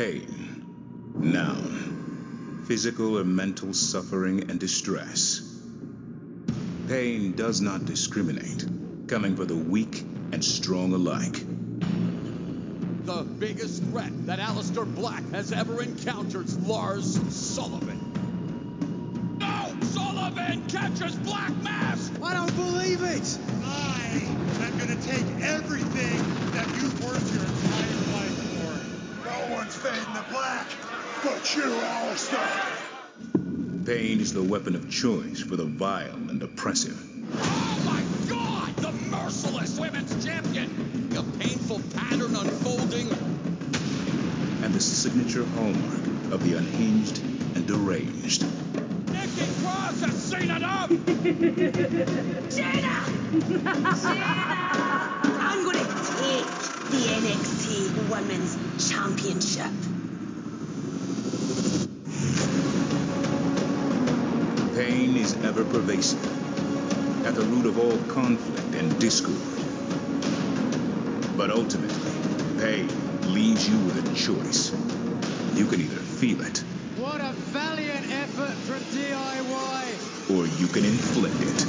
Pain. Noun. Physical or mental suffering and distress. Pain does not discriminate, coming for the weak and strong alike. The biggest threat that Aleister Black has ever encountered is Lars Sullivan. No! Sullivan catches Black Mass! I don't believe it! I am gonna take everything that you've worked your entire life for. No one's fading the black but you, Aleister. Pain is the weapon of choice for the vile and oppressive. Oh my god! The merciless women's champion! A painful pattern unfolding. and the signature hallmark of the unhinged and deranged. Nikki Cross has seen enough! I'm pervasive, at the root of all conflict and discord. But ultimately, pain leaves you with a choice. You can either feel it, What a valiant effort from DIY! or you can inflict it.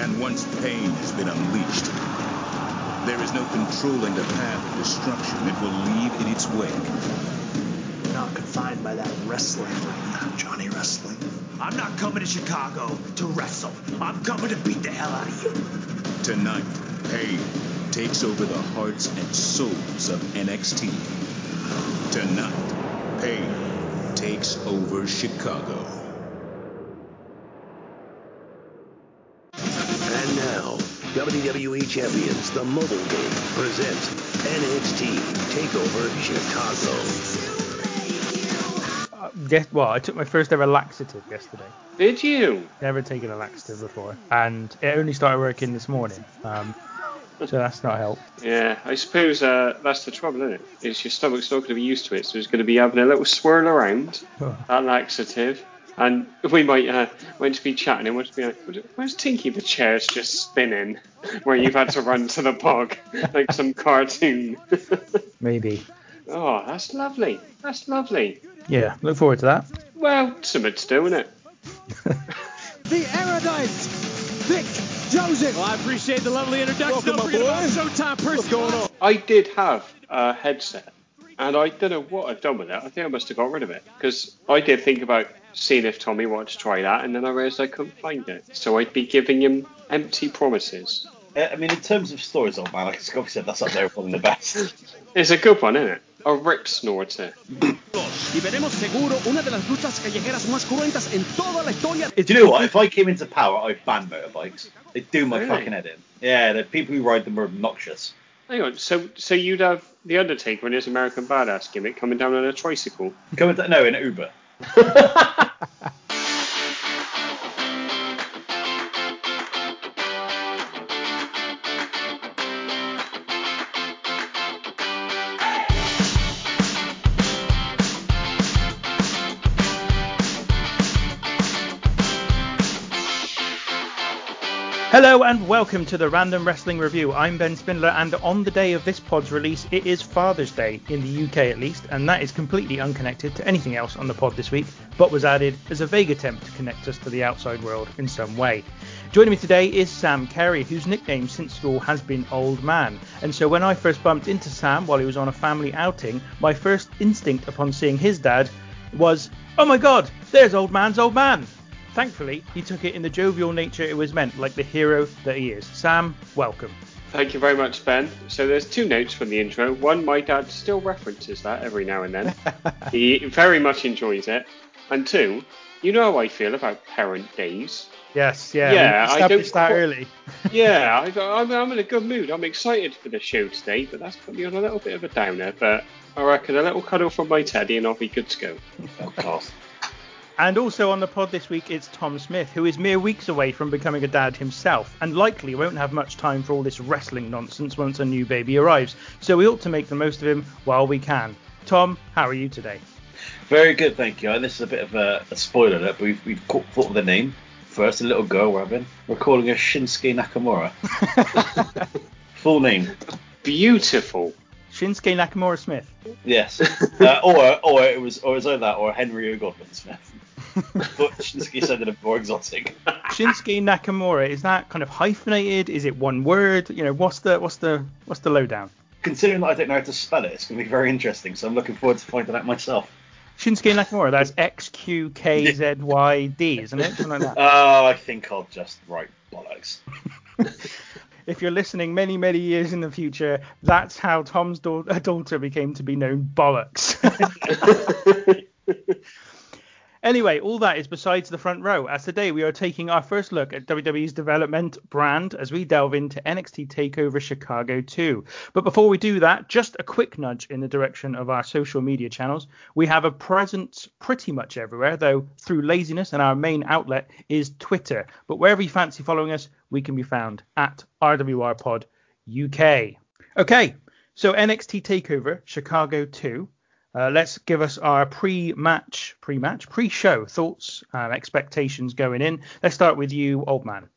And once pain has been unleashed, there is no controlling the path of destruction it will leave in its wake. You're not confined by that wrestling ring, Johnny Wrestling. I'm not coming to Chicago to wrestle. I'm coming to beat the hell out of you. Tonight, pain takes over the hearts and souls of NXT. Tonight, pain takes over Chicago. And now, WWE Champions, the mobile game, presents NXT TakeOver Chicago. Guess well, I took my first ever laxative yesterday. Did you? Never taken a laxative before, and it only started working this morning. Um, so that's not help. Yeah, I suppose uh, that's the trouble, isn't it? Is your stomach's not going to be used to it, so it's going to be having a little swirl around that laxative. And we might uh, want to be chatting and want to be like, where's Tinky? The chair's just spinning, where you've had to run to the bog like some cartoon. Maybe. oh, that's lovely. That's lovely. Yeah, look forward to that. Well, something to do, isn't it? The erudite, Vic Joseph. Well, I appreciate the lovely introduction. Welcome, Don't my forget about boy. Showtime person. What's going on? I did have a headset, and I don't know what I've done with it. I think I must have got rid of it because I did think about seeing if Tommy wanted to try that, and then I realised I couldn't find it. So I'd be giving him empty promises. Uh, I mean, in terms of stories, old man, like Scotty said, that's up there with one of the best. It's a good one, isn't it? A rip snorter. Y veremos seguro una de las luchas callejeras más cruentas en toda la historia. Do you know what? If I came into power, I'd ban motorbikes. They do my Really? fucking head in. Yeah, the people who ride them are obnoxious. Hang on, so so you'd have the Undertaker and his American Badass gimmick coming down on a tricycle? Coming to, no, in an Uber. And welcome to the Random Wrestling Review. I'm Ben Spindler, and on the day of this pod's release, it is Father's Day in the UK at least, and that is completely unconnected to anything else on the pod this week, but was added as a vague attempt to connect us to the outside world in some way. Joining me today is Sam Kerry, whose nickname since school has been Old Man. And so when I first bumped into Sam while he was on a family outing, my first instinct upon seeing his dad was, oh my god, there's Old Man's Old Man. Thankfully, he took it in the jovial nature it was meant, like the hero that he is. Sam, welcome. Thank you very much, Ben. So there's two notes from the intro. One, my dad still references that every now and then. he very much enjoys it. And two, you know how I feel about parent days. Yes, yeah, Yeah, I don't established that qu- early. yeah, I, I'm, I'm in a good mood. I'm excited for the show today, but that's put me on a little bit of a downer. But I reckon a little cuddle from my teddy and I'll be good to go. Oh, God. And also on the pod this week, it's Tom Smith, who is mere weeks away from becoming a dad himself, and likely won't have much time for all this wrestling nonsense once a new baby arrives. So we ought to make the most of him while we can. Tom, how are you today? Very good, thank you. And this is a bit of a, a spoiler alert, but we've, we've caught, thought of the name. First, a little girl we're having. We're calling her Shinsuke Nakamura. Full name. Beautiful. Shinsuke Nakamura Smith. Yes. uh, or or it was or it was either that or Henry O. Godwinn Smith. But Shinsuke sounded a bit more exotic. Shinsuke Nakamura is that kind of hyphenated? Is it one word? You know, what's the what's the what's the lowdown? Considering that I don't know how to spell it, it's going to be very interesting. So I'm looking forward to finding out myself. Shinsuke Nakamura, that's X Q K Z Y D, isn't it? Something like that. Oh, I think I'll just write bollocks. if you're listening many, many years in the future, that's how Tom's da- daughter became to be known bollocks. Anyway, all that is besides the front row, as today we are taking our first look at WWE's development brand as we delve into NXT TakeOver Chicago 2. But before we do that, just a quick nudge in the direction of our social media channels. We have a presence pretty much everywhere, though through laziness, and our main outlet is Twitter. But wherever you fancy following us, we can be found at RWRPod UK. Okay, so NXT TakeOver Chicago 2. Uh, let's give us our pre-match, pre-match, pre-show thoughts and expectations going in. Let's start with you, old man.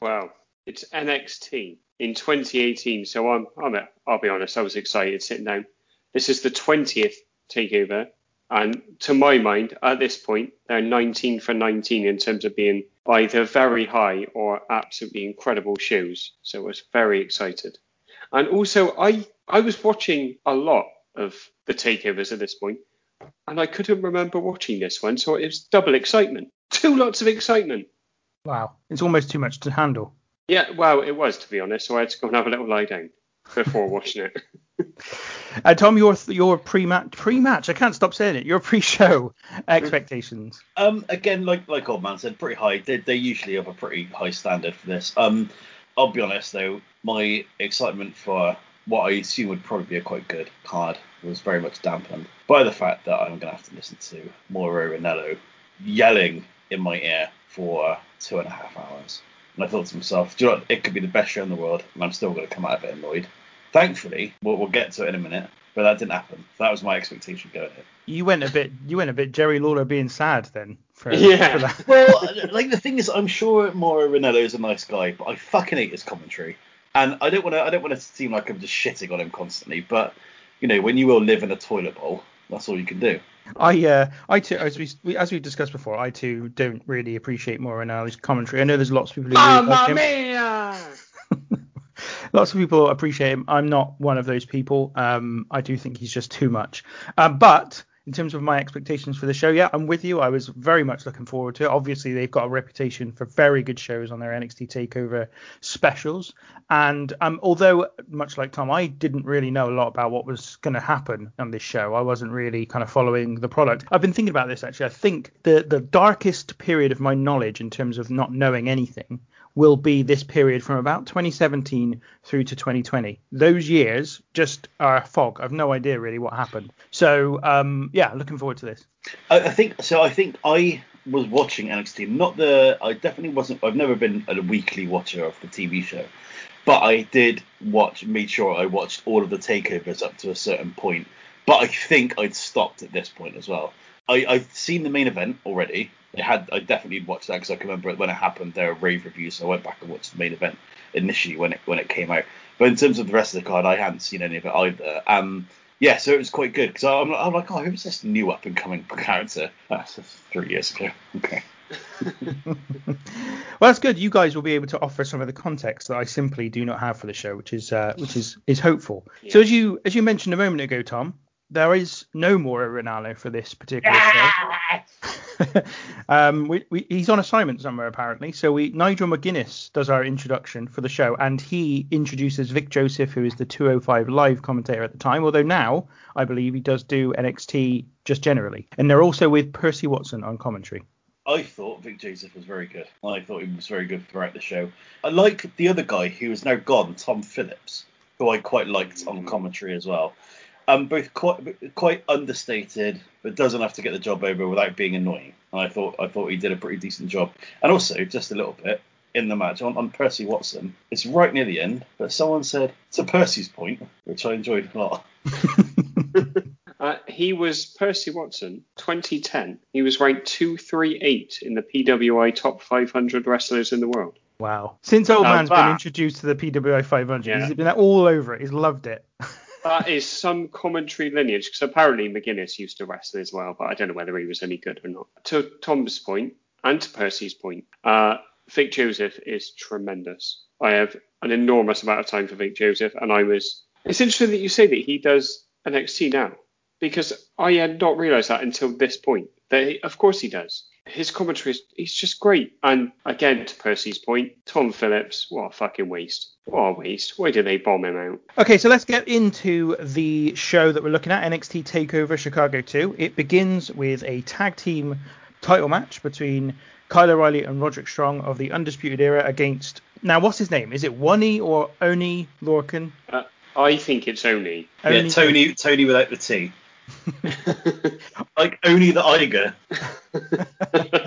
Wow, it's NXT in 2018, so I'm, I'm, I'll be honest, I was excited sitting down. This is the 20th takeover, and to my mind, at this point, they're 19 for 19 in terms of being either very high or absolutely incredible shows. So I was very excited, and also I I was watching a lot of the takeovers at this point, and I couldn't remember watching this one, so it was double excitement. Two lots of excitement. Wow, it's almost too much to handle. Yeah, well, it was to be honest, so I had to go and have a little lie down before watching it. uh, Tom, your your pre-match, pre-match, I can't stop saying it. Your pre-show expectations. Um, again, like like old man said, pretty high. They, they usually have a pretty high standard for this. Um, I'll be honest though, my excitement for what I assume would probably be a quite good card was very much dampened by the fact that I'm going to have to listen to Mauro Ranallo yelling in my ear for two and a half hours. And I thought to myself, do you know what? It could be the best show in the world, and I'm still going to come out of it annoyed. Thankfully, we'll, we'll get to it in a minute, but that didn't happen. That was my expectation going in. You went a bit, you went a bit Jerry Lawler being sad then. For, yeah. For well, like the thing is, I'm sure Mauro Ranallo is a nice guy, but I fucking hate his commentary. And I don't want to I don't want to seem like I'm just shitting on him constantly, but you know, when you will live in a toilet bowl, that's all you can do. I uh, I too, as we, we as we discussed before, I too don't really appreciate Moreno's commentary. I know there's lots of people who really like him. Mia! lots of people appreciate him. I'm not one of those people. Um, I do think he's just too much. Um, but in terms of my expectations for the show, yeah, I'm with you. I was very much looking forward to it. Obviously, they've got a reputation for very good shows on their NXT Takeover specials, and um, although much like Tom, I didn't really know a lot about what was going to happen on this show. I wasn't really kind of following the product. I've been thinking about this actually. I think the the darkest period of my knowledge in terms of not knowing anything will be this period from about 2017 through to 2020. Those years just are a fog. I've no idea really what happened. So um, yeah, looking forward to this. I, I think so. I think I was watching NXT. Not the. I definitely wasn't. I've never been a weekly watcher of the TV show, but I did watch. Made sure I watched all of the takeovers up to a certain point. But I think I'd stopped at this point as well. I, I've seen the main event already. I had I definitely watched that because I can remember when it happened. There were rave reviews, so I went back and watched the main event initially when it when it came out. But in terms of the rest of the card, I hadn't seen any of it either. Um, yeah, so it was quite good because I'm, I'm like, oh, who's this new up and coming character? That's three years ago. Okay. well, that's good. You guys will be able to offer some of the context that I simply do not have for the show, which is uh, which is is hopeful. Yeah. So as you as you mentioned a moment ago, Tom, there is no more Ranallo for this particular show. um, we, we, he's on assignment somewhere apparently. So we Nigel McGuinness does our introduction for the show, and he introduces Vic Joseph, who is the 205 live commentator at the time. Although now I believe he does do NXT just generally, and they're also with Percy Watson on commentary. I thought Vic Joseph was very good. I thought he was very good throughout the show. I like the other guy who is now gone, Tom Phillips, who I quite liked on commentary as well um, both quite quite understated, but does enough to get the job over without being annoying. And I thought I thought he did a pretty decent job. And also, just a little bit in the match on, on Percy Watson, it's right near the end, but someone said to Percy's point, which I enjoyed a lot. uh, he was Percy Watson, 2010. He was ranked 238 in the PWI top 500 wrestlers in the world. Wow. Since Old Man's been introduced to the PWI 500, yeah. he's been all over it. He's loved it. that is some commentary lineage because apparently McGuinness used to wrestle as well, but I don't know whether he was any good or not. To Tom's point and to Percy's point, uh, Vic Joseph is tremendous. I have an enormous amount of time for Vic Joseph, and I was. It's interesting that you say that he does NXT now because I had not realised that until this point. That he, of course he does. His commentary is he's just great. And again, to Percy's point, Tom Phillips, what a fucking waste. What a waste. Why did they bomb him out? Okay, so let's get into the show that we're looking at NXT TakeOver Chicago 2. It begins with a tag team title match between Kyle O'Reilly and Roderick Strong of the Undisputed Era against. Now, what's his name? Is it Wani or Oni Lorcan? Uh, I think it's Oni. Yeah, Tony Tony without the T. like only the Iger.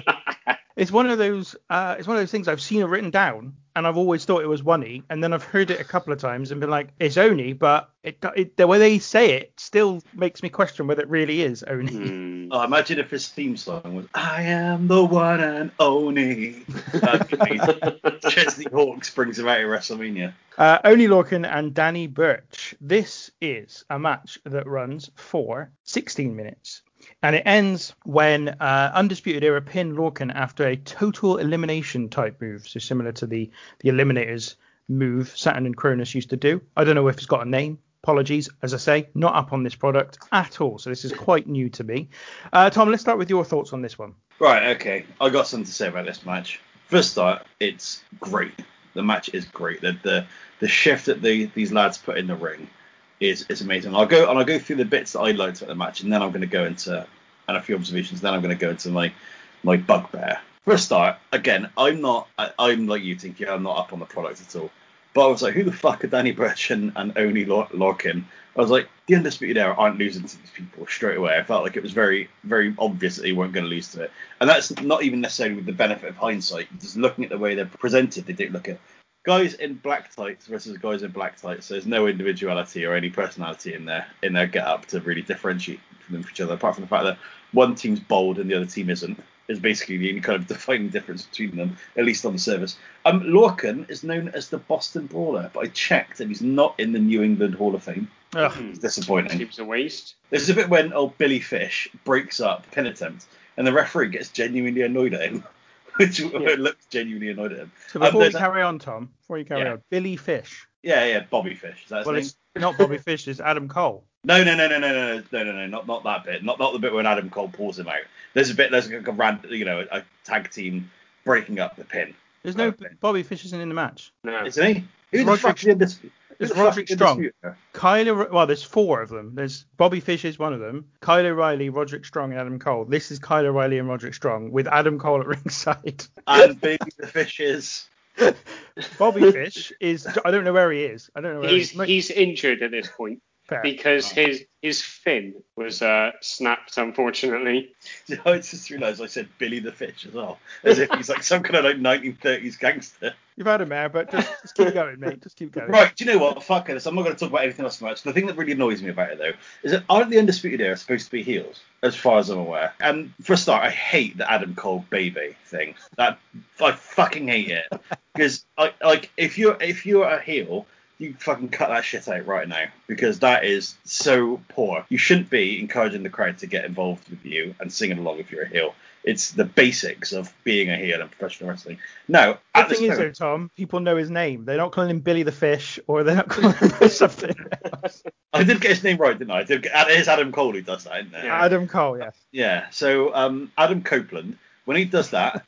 It's one of those. Uh, it's one of those things I've seen it written down, and I've always thought it was Wani, and then I've heard it a couple of times and been like, it's Oni, but it, it, the way they say it still makes me question whether it really is Oni. Mm. Oh, imagine if his theme song was "I am the one and Oni." Chesney Hawks brings him out at WrestleMania. Uh, Oni Lorcan and Danny Burch. This is a match that runs for 16 minutes. And it ends when uh, Undisputed Era pin Lorcan after a total elimination type move. So similar to the, the Eliminators move Saturn and Kronus used to do. I don't know if it's got a name. Apologies, as I say, not up on this product at all. So this is quite new to me. Uh, Tom, let's start with your thoughts on this one. Right, okay. I got something to say about this match. First start, it's great. The match is great. The the, the shift that the, these lads put in the ring is is amazing. I'll go and I'll go through the bits that I liked about the match, and then I'm going to go into and a few observations. Then I'm going to go into my my bugbear. For a start, again, I'm not. I, I'm like you, Tinky. I'm not up on the product at all. But I was like, who the fuck are Danny Burch and, and Oni Lorcan? I was like, the Undisputed Era aren't losing to these people straight away. I felt like it was very, very obvious that they weren't going to lose to it. And that's not even necessarily with the benefit of hindsight. Just looking at the way they're presented, they don't look at guys in black tights versus guys in black tights. So there's no individuality or any personality in their in their get up to really differentiate them from each other, apart from the fact that one team's bold and the other team isn't. Is basically the only kind of defining difference between them, at least on the surface. Um, Lorcan is known as the Boston Brawler, but I checked and he's not in the New England Hall of Fame. Ugh. It's disappointing. Seems a waste. There's a bit when old Billy Fish breaks up pin attempt, and the referee gets genuinely annoyed at him, which looks genuinely annoyed at him. So Um, before we there's carry on, Tom, before you carry Yeah. on, Billy Fish. yeah, yeah, Bobby Fish. Is that his Well, name? it's not Bobby Fish, it's Adam Cole. No, no, no, no, no, no, no, no, no, no, not not that bit. Not not the bit when Adam Cole pulls him out. There's a bit. There's like a rand, you know, a tag team breaking up the pin. There's no Bobby Fish isn't in the match. No. Isn't he? Who the Roderick- fuck's the undis- who It's Roderick Strong. undisputed? Kyler, well, there's four of them. There's Bobby Fish is one of them. Kyle O'Reilly, Roderick Strong, and Adam Cole. This is Kyle O'Reilly and Roderick Strong with Adam Cole at ringside. And Baby the Fish is. Bobby Fish is I don't know where he is. I don't know where He's he is. he's injured at this point Fair. because his his fin was uh, snapped, unfortunately. I just realised I said Billy the Fish as well, as if he's like some kind of like 1930s gangster. You've had him man, but just, just keep going, mate. Just keep going. Right, do you know what? Fuck this. I'm not going to talk about anything else much. The thing that really annoys me about it, though, is that aren't the Undisputed Era supposed to be heels, as far as I'm aware? And for a start, I hate the Adam Cole baby thing. That I fucking hate it because like if you're if you're a heel. You fucking cut that shit out right now because that is so poor. You shouldn't be encouraging the crowd to get involved with you and singing along if you're a heel. It's the basics of being a heel in professional wrestling. Now, The thing is, though, Tom, people know his name. They're not calling him Billy the Fish, or they're not calling him something else. I did get his name right, didn't I? I did get, it is Adam Cole who does that, isn't it? Adam Cole, yes. Yeah. So um, Adam Copeland, when he does that,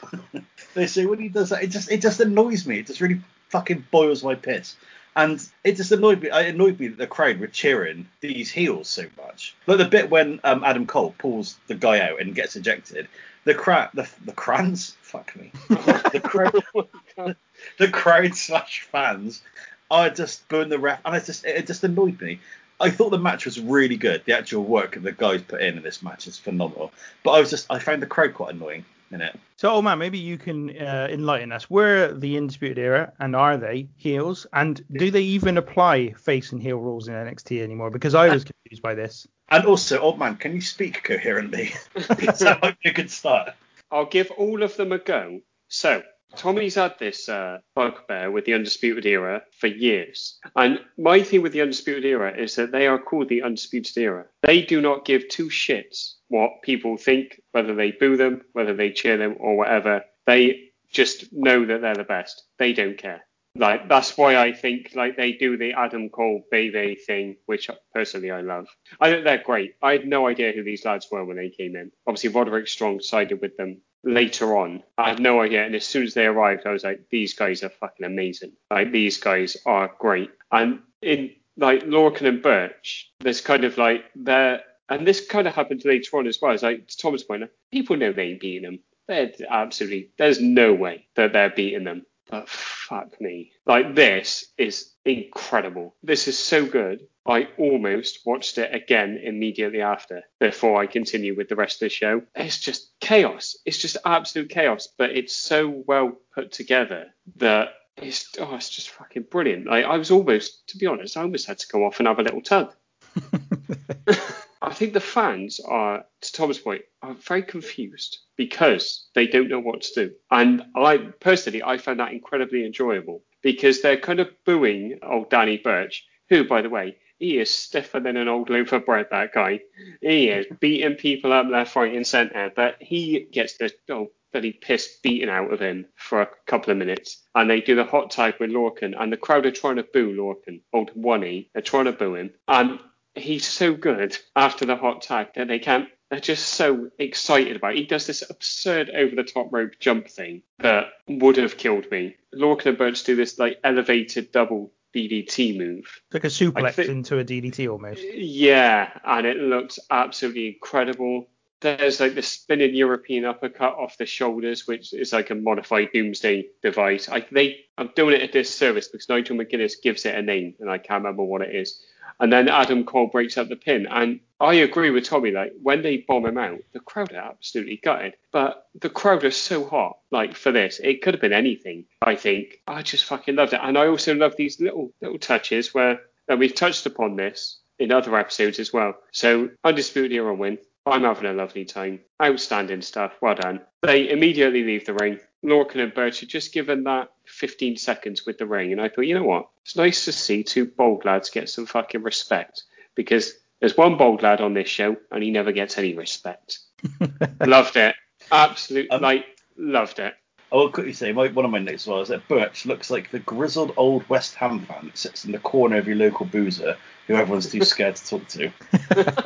they say when he does that, it just it just annoys me. It just really fucking boils my piss. And it just annoyed me. It annoyed me that the crowd were cheering these heels so much. Like the bit when um, Adam Cole pulls the guy out and gets ejected. The crowd, the the crowds, fuck me. the crowd, the crowd slash fans I just booing the ref, and it just it just annoyed me. I thought the match was really good. The actual work that the guys put in in this match is phenomenal. But I was just I found the crowd quite annoying in it. So, old man, maybe you can uh, enlighten us. Were the Undisputed Era, and are they heels? And do they even apply face and heel rules in NXT anymore? Because I was confused by this. And also, old man, can you speak coherently? that might be a good start. I'll give all of them a go. So, Tommy's had this uh, bugbear with the Undisputed Era for years. And my thing with the Undisputed Era is that they are called the Undisputed Era. They do not give two shits what people think, whether they boo them, whether they cheer them, or whatever. They just know that they're the best. They don't care. Like that's why I think like they do the Adam Cole Bebe thing, which personally I love. I think they're great. I had no idea who these lads were when they came in. Obviously Roderick Strong sided with them later on. I had no idea, and as soon as they arrived, I was like, these guys are fucking amazing. Like these guys are great. And in like Lorcan and Burch, there's kind of like they're and this kind of happened later on as well. It's like to Thomas Pointer, people know they ain't beating them. They're absolutely there's no way that they're beating them. But fuck me. Like this is incredible. This is so good. I almost watched it again immediately after before I continue with the rest of the show. It's just chaos. It's just absolute chaos, but it's so well put together that it's oh, it's just fucking brilliant. Like I was almost, to be honest, I almost had to go off and have a little tug. I think the fans are, to Tom's point, are very confused because they don't know what to do. And I personally, I found that incredibly enjoyable because they're kind of booing old Danny Burch, who, by the way, he is stiffer than an old loaf of bread. That guy, he is beating people up left, right, and centre, but he gets the oh, bloody piss beaten out of him for a couple of minutes. And they do the hot tag with Lorcan, and the crowd are trying to boo Lorcan, old one E. They're trying to boo him, and he's so good after the hot tag that they can't. They're just so excited about. It. He does this absurd over the top rope jump thing that would have killed me. Lorcan and Burch do this like elevated double DDT move. Like a suplex into a DDT almost. Yeah, and it looks absolutely incredible. There's like the spinning European uppercut off the shoulders, which is like a modified Doomsday device. I they I'm doing it a disservice because Nigel McGuinness gives it a name and I can't remember what it is. And then Adam Cole breaks up the pin. And I agree with Tommy, like when they bomb him out, the crowd are absolutely gutted. But the crowd are so hot, like for this. It could have been anything, I think. I just fucking loved it. And I also love these little little touches where and we've touched upon this in other episodes as well. So Undisputed Era win. I'm having a lovely time. Outstanding stuff. Well done. They immediately leave the ring. Lorcan and Burch are just given that 15 seconds with the ring. And I thought, you know what? It's nice to see two bold lads get some fucking respect because there's one bold lad on this show and he never gets any respect. loved it. Absolutely. Um, like, loved it. I will quickly say, my, one of my notes was that Burch looks like the grizzled old West Ham fan that sits in the corner of your local boozer who everyone's too scared to talk to.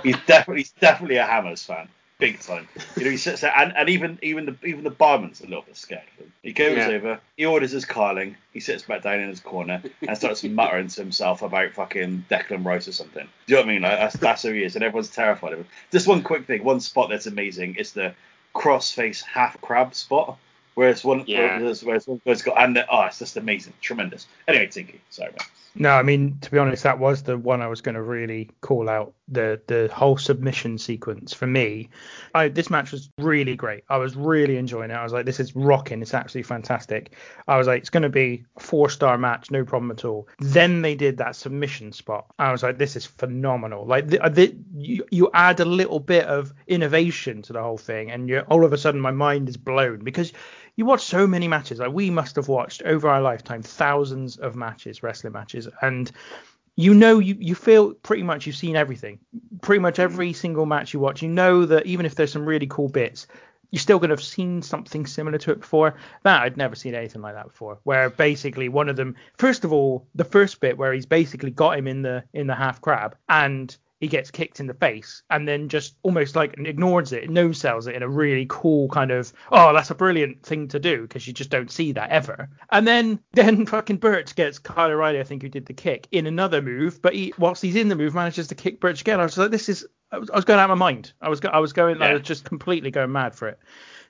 he's definitely he's definitely a Hammers fan, big time. You know, he sits there, and, and even even the even the barman's a little bit scared of him. He goes yeah. over, he orders his carling, he sits back down in his corner and starts muttering to himself about fucking Declan Rice or something. Do you know what I mean? Like, that's that's who he is, and everyone's terrified of him. Just one quick thing, one spot that's amazing is the cross-face half crab spot. Whereas one, yeah. whereas, whereas one has got, and oh, it's just amazing, tremendous. Anyway, Tinky, sorry, man. No, I mean to be honest, that was the one I was going to really call out. The the whole submission sequence for me, I, this match was really great. I was really enjoying it. I was like, this is rocking. It's absolutely fantastic. I was like, it's going to be a four star match, no problem at all. Then they did that submission spot. I was like, this is phenomenal. Like the, the, you, you add a little bit of innovation to the whole thing, and you all of a sudden my mind is blown because you watch so many matches. Like we must have watched over our lifetime thousands of matches, wrestling matches, and you know you, you feel pretty much you've seen everything. Pretty much mm-hmm. every single match you watch, you know that even if there's some really cool bits, you're still going to have seen something similar to it before. That I'd never seen anything like that before. Where basically one of them, first of all, the first bit where he's basically got him in the in the half crab, and he gets kicked in the face and then just almost like ignores it, no sells it in a really cool kind of, oh, that's a brilliant thing to do because you just don't see that ever. And then then fucking Burch gets Kyle O'Reilly, I think, who did the kick in another move, but he whilst he's in the move manages to kick Burch again. I was like, this is, I was, I was going out of my mind. I was I was going, yeah. I was just completely going mad for it.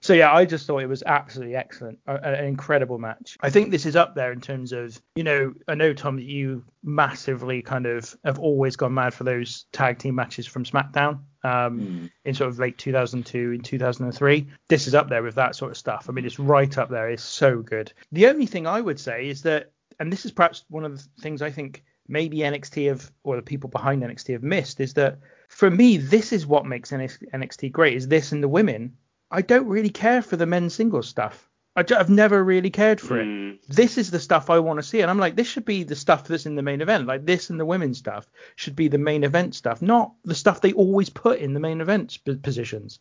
So yeah, I just thought it was absolutely excellent, an incredible match. I think this is up there in terms of, you know, I know Tom that you massively kind of have always gone mad for those tag team matches from SmackDown um, mm. in sort of late 2002 and 2003. This is up there with that sort of stuff. I mean, it's right up there. It's so good. The only thing I would say is that, and this is perhaps one of the things I think maybe NXT have, or the people behind NXT have missed, is that for me, this is what makes NXT great. Is this and the women I don't really care for the men's singles stuff. I, have never really cared for it. Mm. This is the stuff I want to see, and I'm like, this should be the stuff that's in the main event. Like this and the women's stuff should be the main event stuff, not the stuff they always put in the main event positions.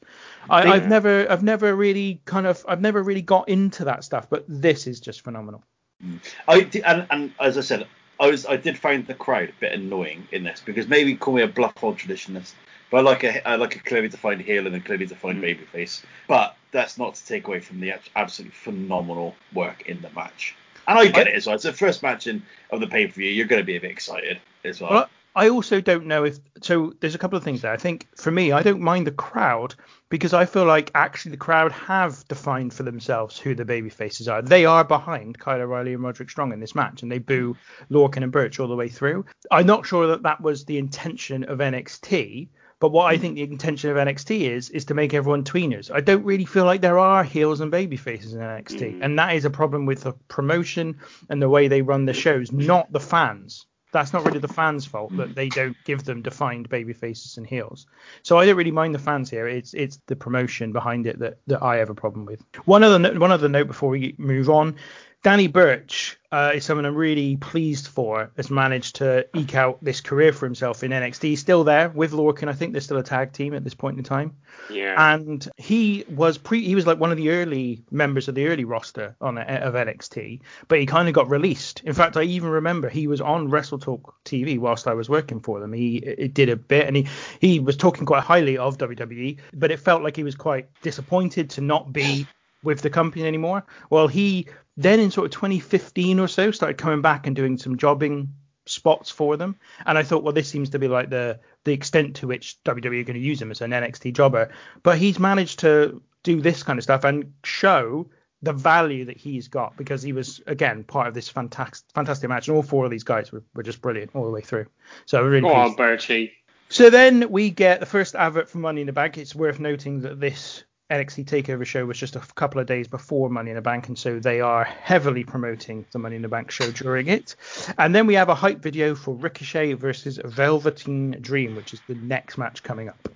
I, Yeah. I've never, I've never really kind of, I've never really got into that stuff, but this is just phenomenal. I and, and as I said, I was I did find the crowd a bit annoying in this because maybe call me a bluff old traditionalist, but I like a I like a clearly defined heel and a clearly defined mm. babyface. But that's not to take away from the absolutely phenomenal work in the match. And I get it as well. It's the first match in of the pay per view. You're going to be a bit excited as well. Well, I also don't know if so. There's a couple of things there. I think for me, I don't mind the crowd because I feel like actually the crowd have defined for themselves who the baby faces are. They are behind Kyle O'Reilly and Roderick Strong in this match, and they boo Lorcan and Burch all the way through. I'm not sure that that was the intention of NXT. But what I hmm. think the intention of NXT is is to make everyone tweeners. I don't really feel like there are heels and baby faces in NXT, hmm. and that is a problem with the promotion and the way they run the shows, not the fans that's not really the fans' fault that hmm. they don't give them defined baby faces and heels. So I don't really mind the fans here. It's it's the promotion behind it that, that I have a problem with. One other no- one other note before we move on. Danny Burch uh, is someone I'm really pleased for. Has managed to eke out this career for himself in NXT. He's Still there with Lorcan. I think they're still a tag team at this point in time. Yeah. And he was pre he was like one of the early members of the early roster on of NXT, but he kind of got released. In fact, I even remember he was on Wrestle Talk TV whilst I was working for them. He it did a bit and he he was talking quite highly of WWE, but it felt like he was quite disappointed to not be with the company anymore. Well, he then in sort of 2015 or so started coming back and doing some jobbing spots for them. And I thought, well, this seems to be like the the extent to which WWE are going to use him as an NXT jobber. But he's managed to do this kind of stuff and show the value that he's got because he was again part of this fantastic fantastic match and all four of these guys were, were just brilliant all the way through. So really Go on. Bertie. So then we get the first advert for Money in the Bank. It's worth noting that this NXT Takeover show was just a couple of days before Money in the Bank, and so they are heavily promoting the Money in the Bank show during it. And then we have a hype video for Ricochet versus Velveteen Dream, which is the next match coming up.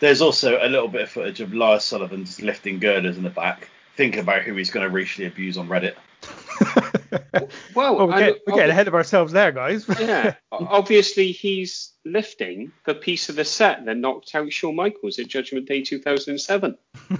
There's also a little bit of footage of Lars Sullivan just lifting girders in the back. Think about who he's going to racially abuse on Reddit. Well, Well, we're, and getting, we're getting ahead of ourselves there, guys. yeah, obviously he's lifting the piece of the set that knocked out Shawn Michaels at Judgment Day 2007.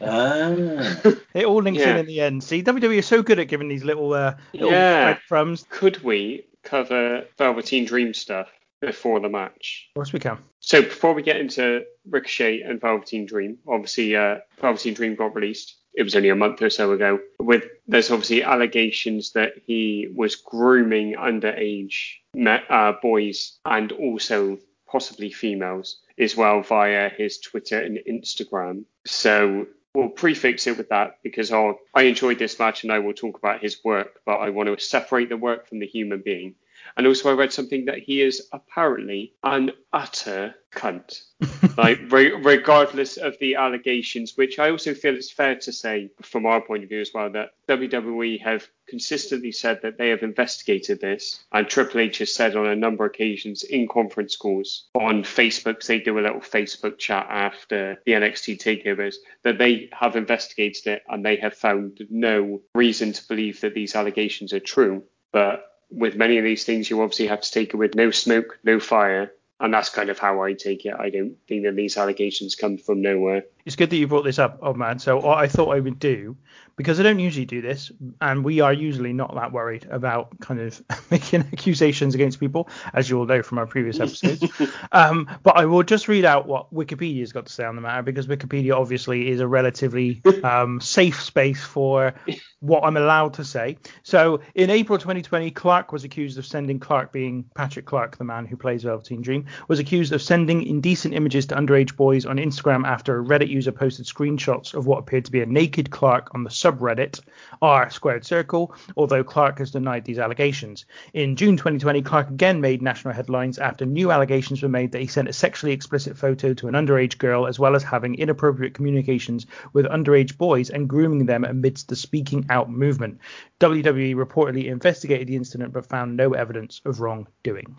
Ah. it all links in Yeah. in the end. See, WWE is so good at giving these little, uh, little Yeah. breadcrumbs. Could we cover Velveteen Dream stuff before the match? Of course we can. So before we get into Ricochet and Velveteen Dream, obviously uh, Velveteen Dream got released. It was only a month or so ago. With there's obviously allegations that he was grooming underage uh, boys and also possibly females as well via his Twitter and Instagram. So we'll prefix it with that because I'll, I enjoyed this match and I will talk about his work, but I want to separate the work from the human being. And also, I read something that he is apparently an utter cunt. like, re- regardless of the allegations, which I also feel it's fair to say from our point of view as well, that WWE have consistently said that they have investigated this. And Triple H has said on a number of occasions in conference calls on Facebook, they do a little Facebook chat after the NXT takeovers, that they have investigated it and they have found no reason to believe that these allegations are true. But with many of these things, you obviously have to take it with no smoke, no fire. And that's kind of how I take it. I don't think that these allegations come from nowhere. It's good that you brought this up, oh man. So what I thought I would do, because I don't usually do this, and we are usually not that worried about kind of making accusations against people, as you all know from our previous episodes. um, but I will just read out what Wikipedia's got to say on the matter, because Wikipedia obviously is a relatively um, safe space for what I'm allowed to say. So in April 2020, Clark was accused of sending Clark, being Patrick Clark, the man who plays Velveteen Dream, was accused of sending indecent images to underage boys on Instagram after a Reddit user posted screenshots of what appeared to be a naked Clark on the subreddit r squared circle, although Clark has denied these allegations. In June 2020, Clark again made national headlines after new allegations were made that he sent a sexually explicit photo to an underage girl, as well as having inappropriate communications with underage boys and grooming them amidst the speaking out movement. WWE reportedly investigated the incident but found no evidence of wrongdoing.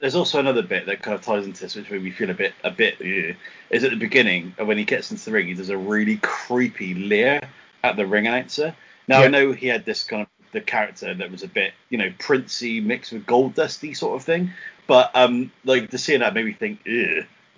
There's also another bit that kind of ties into this, which made me feel a bit, a bit, is at the beginning when he gets into the ring, he does a really creepy leer at the ring announcer. Now Yeah. I know he had this kind of the character that was a bit, you know, princey mixed with gold dusty sort of thing. But um, like to see that made me think,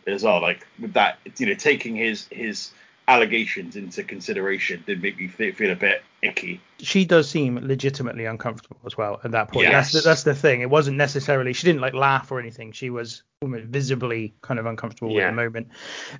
as well. Like with that, you know, taking his his allegations into consideration did make me feel a bit icky. she does seem legitimately uncomfortable as well at that point. That's the, Yes. that's the thing. It wasn't necessarily she didn't like laugh or anything. She was visibly kind of uncomfortable Yeah. with the moment.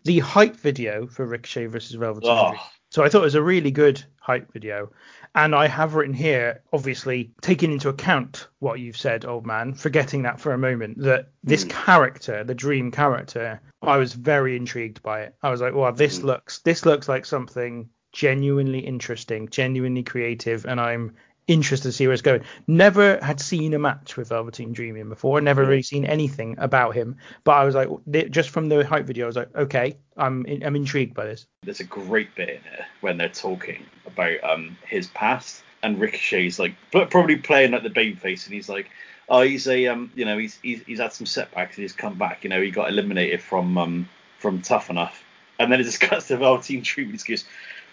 The hype video for Ricochet versus Velveteen Oh. So I thought it was a really good hype video. And I have written here, obviously, taking into account what you've said, old man, forgetting that for a moment, that this hmm. character, the dream character, I was very intrigued by it. I was like, wow, this looks this looks like something genuinely interesting, genuinely creative, and I'm interested to see where it's going. Never had seen a match with Velveteen Dream before, never really seen anything about him, but I was like, just from the hype video, I was like, okay, I'm I'm intrigued by this. There's a great bit in it when they're talking about um his past, and Ricochet's like pr- probably playing like the baby face, and he's like, oh, he's a um, you know, he's he's, he's had some setbacks, and he's come back. You know, he got eliminated from um from Tough Enough, and then it just cuts to Dream, and he goes,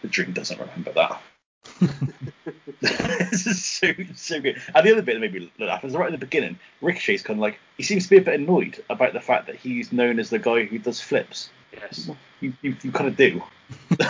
the Dream doesn't remember that. this is so so good. And the other bit that made me laugh is right at the beginning. Ricochet's kind of like he seems to be a bit annoyed about the fact that he's known as the guy who does flips. Yes. You, you, you kind of do. do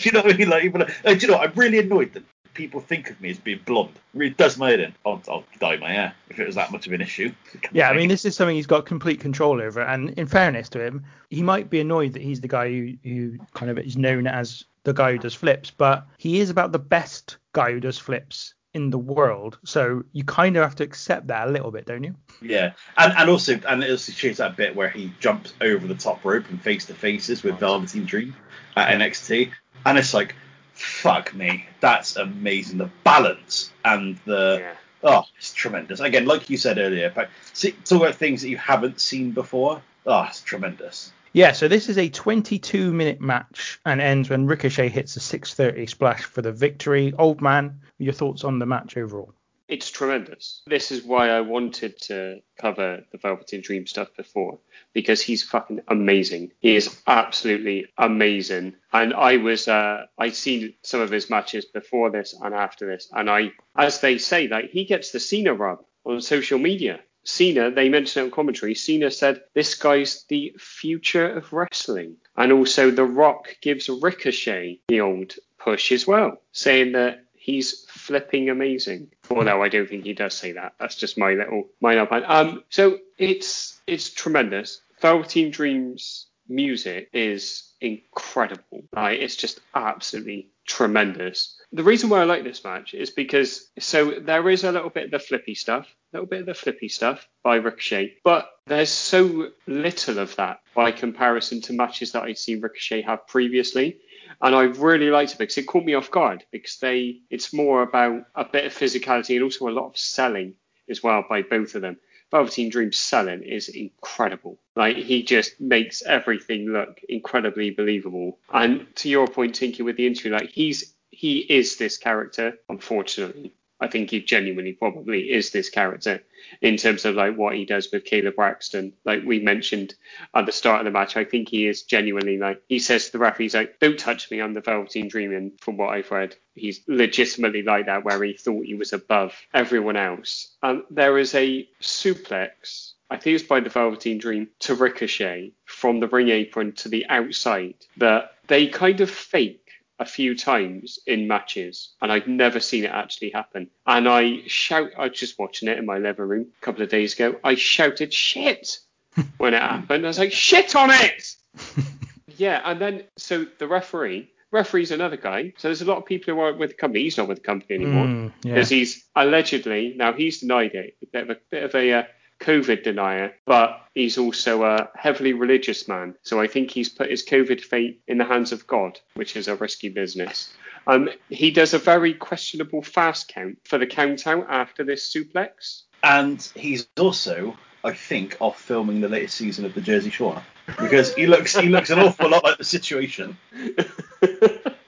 you know what I mean? Like, even, uh, do you know? What? I'm really annoyed that people think of me as being blonde. It really does my head in. I'll, I'll dye my hair if it was that much of an issue. Yeah, I mean, this is something he's got complete control over. And in fairness to him, he might be annoyed that he's the guy who, who kind of is known as the guy who does flips, but he is about the best guy who does flips in the world. So you kind of have to accept that a little bit, don't you? Yeah, and and also and it also shows that bit where he jumps over the top rope and face to faces with Velveteen Dream at NXT, and it's like, fuck me, that's amazing. The balance and the Yeah. oh, it's tremendous. Again, like you said earlier, but see, talk about things that you haven't seen before. Oh, it's tremendous. Yeah, so this is a 22 minute match and ends when Ricochet hits a 630 splash for the victory. Old man, your thoughts on the match overall? It's tremendous. This is why I wanted to cover the Velveteen Dream stuff before because he's fucking amazing. He is absolutely amazing. And I was uh I'd seen some of his matches before this and after this and I as they say like he gets the Cena rub on social media. Cena, they mentioned it on commentary. Cena said this guy's the future of wrestling. And also The Rock gives Ricochet the old push as well, saying that he's flipping amazing. Although I don't think he does say that. That's just my little minor opinion. Um, so it's it's tremendous. Velveteen Dreams music is incredible. Like, it's just absolutely tremendous. The reason why I like this match is because so there is a little bit of the flippy stuff, a little bit of the flippy stuff by Ricochet, but there's so little of that by comparison to matches that I'd seen Ricochet have previously and I really liked it because it caught me off guard because they it's more about a bit of physicality and also a lot of selling as well by both of them. Velveteen Dream's selling is incredible. Like he just makes everything look incredibly believable. And to your point, Tinky, with the interview, like he's he is this character. Unfortunately, I think he genuinely probably is this character in terms of like what he does with Kayla Braxton. Like we mentioned at the start of the match, I think he is genuinely like he says to the referee, he's like, "Don't touch me, I'm the Velveteen Dream." And from what I've read, he's legitimately like that, where he thought he was above everyone else. And there is a suplex. I think it's by the Velveteen Dream to Ricochet from the ring apron to the outside that they kind of fake a few times in matches, and I've never seen it actually happen. And I shout, I was just watching it in my living room a couple of days ago. I shouted shit when it happened. I was like, shit on it! yeah, and then so the referee, referee's another guy. So there's a lot of people who aren't with the company. He's not with the company anymore Mm, yeah. because he's allegedly now he's denied it. A bit of a bit of a uh, COVID denier, but he's also a heavily religious man. So I think he's put his COVID fate in the hands of God, which is a risky business. Um, he does a very questionable fast count for the count out after this suplex. And he's also, I think, off filming the latest season of the Jersey Shore because he looks he looks an awful lot like the situation.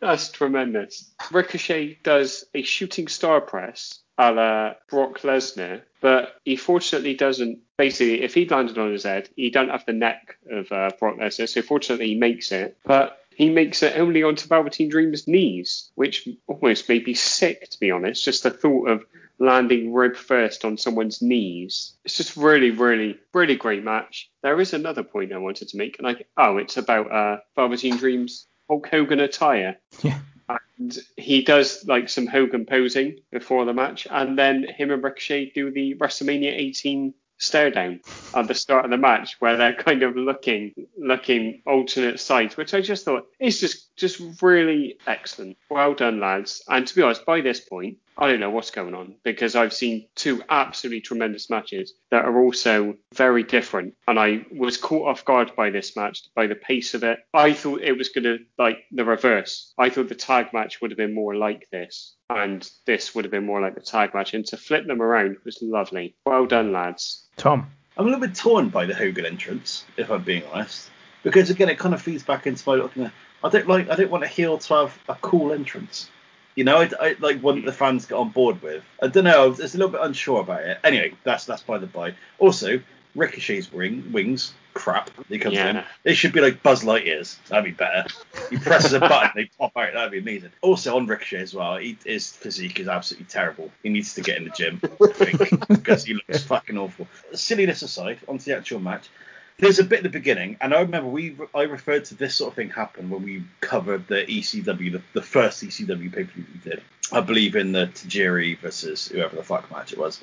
That's tremendous. Ricochet does a shooting star press a la Brock Lesnar, but he fortunately doesn't. Basically, if he'd landed on his head, he don't have the neck of uh, Brock Lesnar, so fortunately he makes it. But he makes it only onto Velveteen Dream's knees, which almost made me sick, to be honest. Just the thought of landing rib first on someone's knees. It's just really, really, really great match. There is another point I wanted to make, and I oh, it's about uh, Velveteen Dream's Hulk Hogan attire. Yeah. And he does like some Hogan posing before the match, and then him and Ricochet do the WrestleMania 18 stare down at the start of the match where they're kind of looking looking alternate sides, which I just thought is just just really excellent. Well done, lads. And to be honest, by this point, I don't know what's going on because I've seen two absolutely tremendous matches that are also very different. And I was caught off guard by this match, by the pace of it. I thought it was going to like the reverse. I thought the tag match would have been more like this. And this would have been more like the tag match. And to flip them around was lovely. Well done, lads. Tom. I'm a little bit torn by the Hogan entrance, if I'm being honest, because again, it kind of feeds back into my looking. At, I don't like. I don't want a heel to have a cool entrance. You know, I, I like want the fans get on board with. I don't know. I was just a little bit unsure about it. Anyway, that's that's by the by. Also, Ricochet's wing, wings crap. He comes Yeah. in. It should be like Buzz Lightyear's. That'd be better. He presses a button, they pop out. That'd be amazing. Also on Ricochet as well. He, his physique is absolutely terrible. He needs to get in the gym, I think, because he looks fucking awful. Silliness aside, onto the actual match. There's a bit at the beginning, and I remember we I referred to this sort of thing happen when we covered the ECW, the, the first ECW pay per view we did. I believe in the Tajiri versus whoever the fuck match it was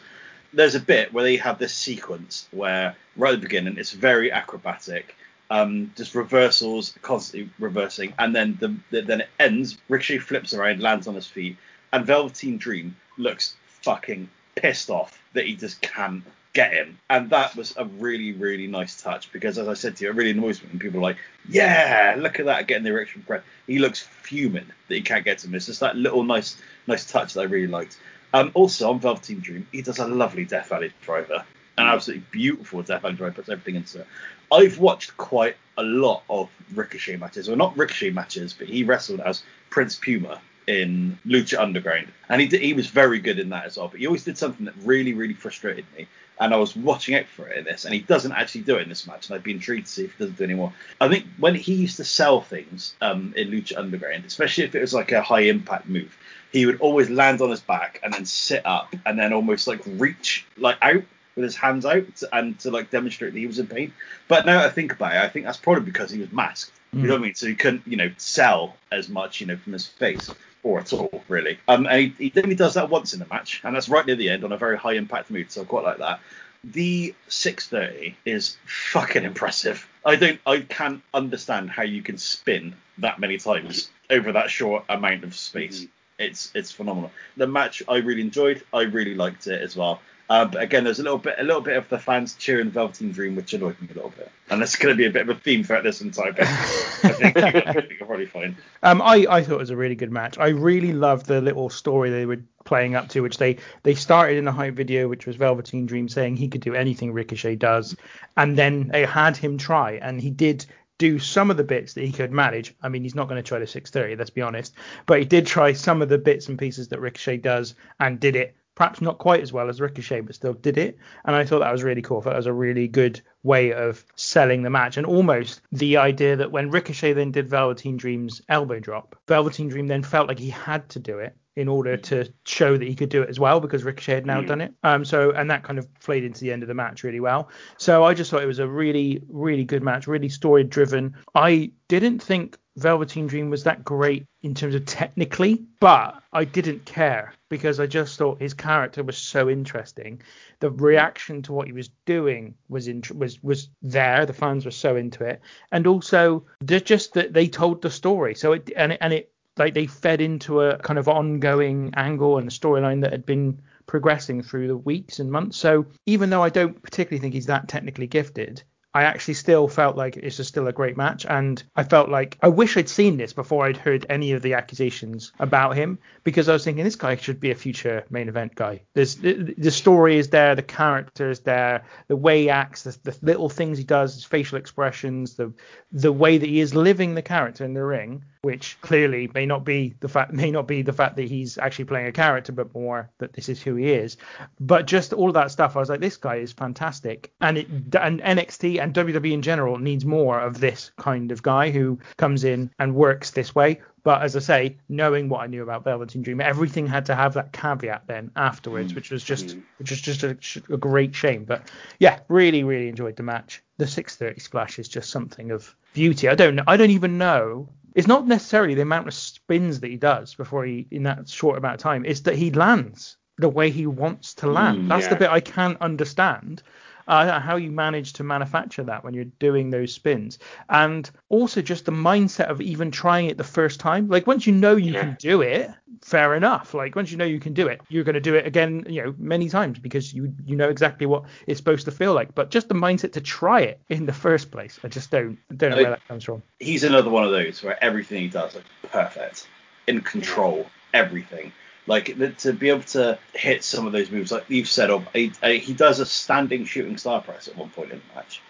there's a bit where they have this sequence where right at the beginning it's very acrobatic um, just reversals constantly reversing and then the, the then it ends ricochet flips around lands on his feet and velveteen dream looks fucking pissed off that he just can't get him. And that was a really really nice touch because as i said to you it really annoys me when people are like yeah look at that getting the erection breath he looks fuming that he can't get to him. It's just that little nice nice touch that i really liked. Um, also on Velveteen Dream, he does a lovely Death Valley driver, an absolutely beautiful Death Valley driver, puts everything into it. I've watched quite a lot of Ricochet matches, well not Ricochet matches, but he wrestled as Prince Puma in Lucha Underground, and he did, he was very good in that as well. But he always did something that really really frustrated me, and I was watching out for it in this, and he doesn't actually do it in this match, and I'd be intrigued to see if he doesn't do it anymore. I think when he used to sell things um, in Lucha Underground, especially if it was like a high impact move, he would always land on his back and then sit up and then almost like reach like out with his hands out and to like demonstrate that he was in pain. But now I think about it, I think that's probably because he was masked. You know what I mean? So he couldn't, you know, sell as much, you know, from his face or at all, really. Um, and he, he only does that once in the match, and that's right near the end on a very high impact move. So I quite like that. The 630 is fucking impressive. I don't, I can't understand how you can spin that many times over that short amount of space. It's it's phenomenal. The match I really enjoyed. I really liked it as well. Uh, but again, there's a little bit a little bit of the fans cheering Velveteen Dream, which annoyed me a little bit. And that's going to be a bit of a theme throughout this entire bit. I think I think you're probably fine. Um, I, I thought it was a really good match. I really loved the little story they were playing up to, which they they started in a hype video, which was Velveteen Dream saying he could do anything Ricochet does, and then they had him try, and he did do some of the bits that he could manage. I mean, he's not going to try the 630, let's be honest, but he did try some of the bits and pieces that Ricochet does and did it. Perhaps not quite as well as Ricochet, but still did it. And I thought that was really cool. I thought that was a really good way of selling the match. And almost the idea that when Ricochet then did Velveteen Dream's elbow drop, Velveteen Dream then felt like he had to do it in order to show that he could do it as well because Ricochet had now done it. Um, so and that kind of played into the end of the match really well. So I just thought it was a really, really good match, really story driven. I didn't think Velveteen Dream was that great in terms of technically, but I didn't care because I just thought his character was so interesting. The reaction to what he was doing was int- was was there. The fans were so into it, and also just that they told the story. So it and it, and it like they fed into a kind of ongoing angle and a storyline that had been progressing through the weeks and months. So even though I don't particularly think he's that technically gifted, I actually still felt like it's just still a great match, and I felt like I wish I'd seen this before I'd heard any of the accusations about him because I was thinking this guy should be a future main event guy. There's the, the story is there, the character is there, the way he acts, the, the little things he does, his facial expressions, the the way that he is living the character in the ring which clearly may not be the fact may not be the fact that he's actually playing a character, but more that this is who he is. But just all of that stuff, I was like, this guy is fantastic, and it and NXT and WWE in general needs more of this kind of guy who comes in and works this way. But as I say, knowing what I knew about Velveteen Dream, everything had to have that caveat then afterwards, mm, which was just mm. which was just a, a great shame. But yeah, really, really enjoyed the match. The 6:30 splash is just something of beauty. I don't know. I don't even know. It's not necessarily the amount of spins that he does before he in that short amount of time. It's that he lands the way he wants to land. Mm, That's the bit I can't understand. Uh, how you manage to manufacture that when you're doing those spins, and also just the mindset of even trying it the first time. Like once you know you can do it, fair enough. Like once you know you can do it, you're going to do it again, you know, many times because you you know exactly what it's supposed to feel like. But just the mindset to try it in the first place, I just don't don't know where that comes from. He's another one of those where everything he does is perfect, in control, everything. Like to be able to hit some of those moves, like you've said, of he, he does a standing shooting star press at one point in the match.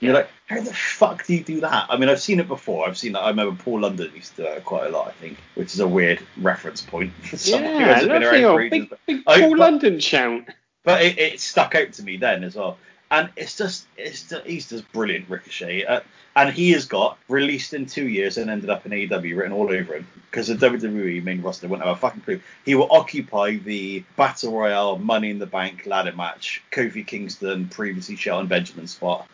You're like, how the fuck do you do that? I mean, I've seen it before. I've seen that. I remember Paul London used to do that quite a lot, I think, which is a weird reference point for someone who hasn't been around for ages. big, big I- Paul but- London shout. but it, it stuck out to me then as well. And it's just, it's just, he's just brilliant, Ricochet. Uh, and he has got released in two years and ended up in AEW written all over him because the WWE main roster wouldn't have a fucking clue. He will occupy the Battle Royale Money in the Bank ladder match, Kofi Kingston, previously Shelton Benjamin spot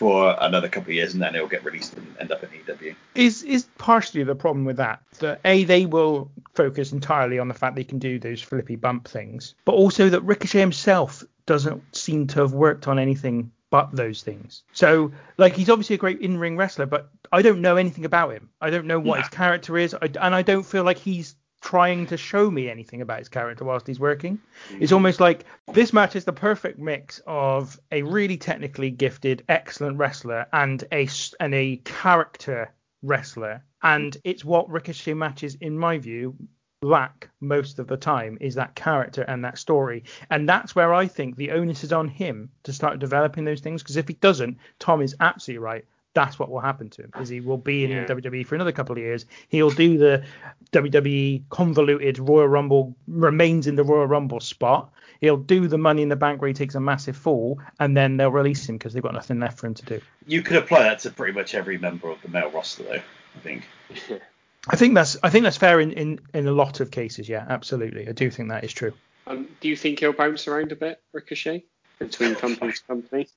for another couple of years, and then he'll get released and end up in E AEW. is is partially the problem with that that a they will focus entirely on the fact they can do those flippy bump things, but also that Ricochet himself doesn't seem to have worked on anything but those things. So like he's obviously a great in-ring wrestler, but I don't know anything about him. I don't know what his character is, I, and I don't feel like he's trying to show me anything about his character whilst he's working. Mm-hmm. It's almost like this match is the perfect mix of a really technically gifted, excellent wrestler and a and a character wrestler, and it's what Ricochet matches, in my view, lack most of the time is that character and that story, and that's where I think the onus is on him to start developing those things. Because if he doesn't, Tom is absolutely right. That's what will happen to him. Is he will be in Yeah. WWE for another couple of years. He'll do the WWE convoluted Royal Rumble, remains in the Royal Rumble spot. He'll do the Money in the Bank where he takes a massive fall, and then they'll release him because they've got nothing left for him to do. You could apply that to pretty much every member of the male roster, though. I think. I think that's I think that's fair in, in, in a lot of cases. Yeah, absolutely. I do think that is true. Um, do you think he'll bounce around a bit, Ricochet, between company to company?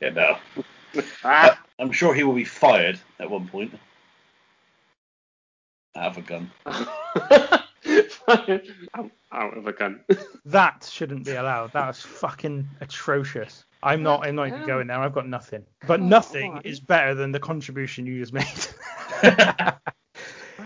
Yeah, no. Ah, I'm sure he will be fired at one point. Out of a gun. out, out of a gun. That shouldn't be allowed. That was fucking atrocious. I'm not. I'm not even going there. I've got nothing. But nothing is better than the contribution you just made.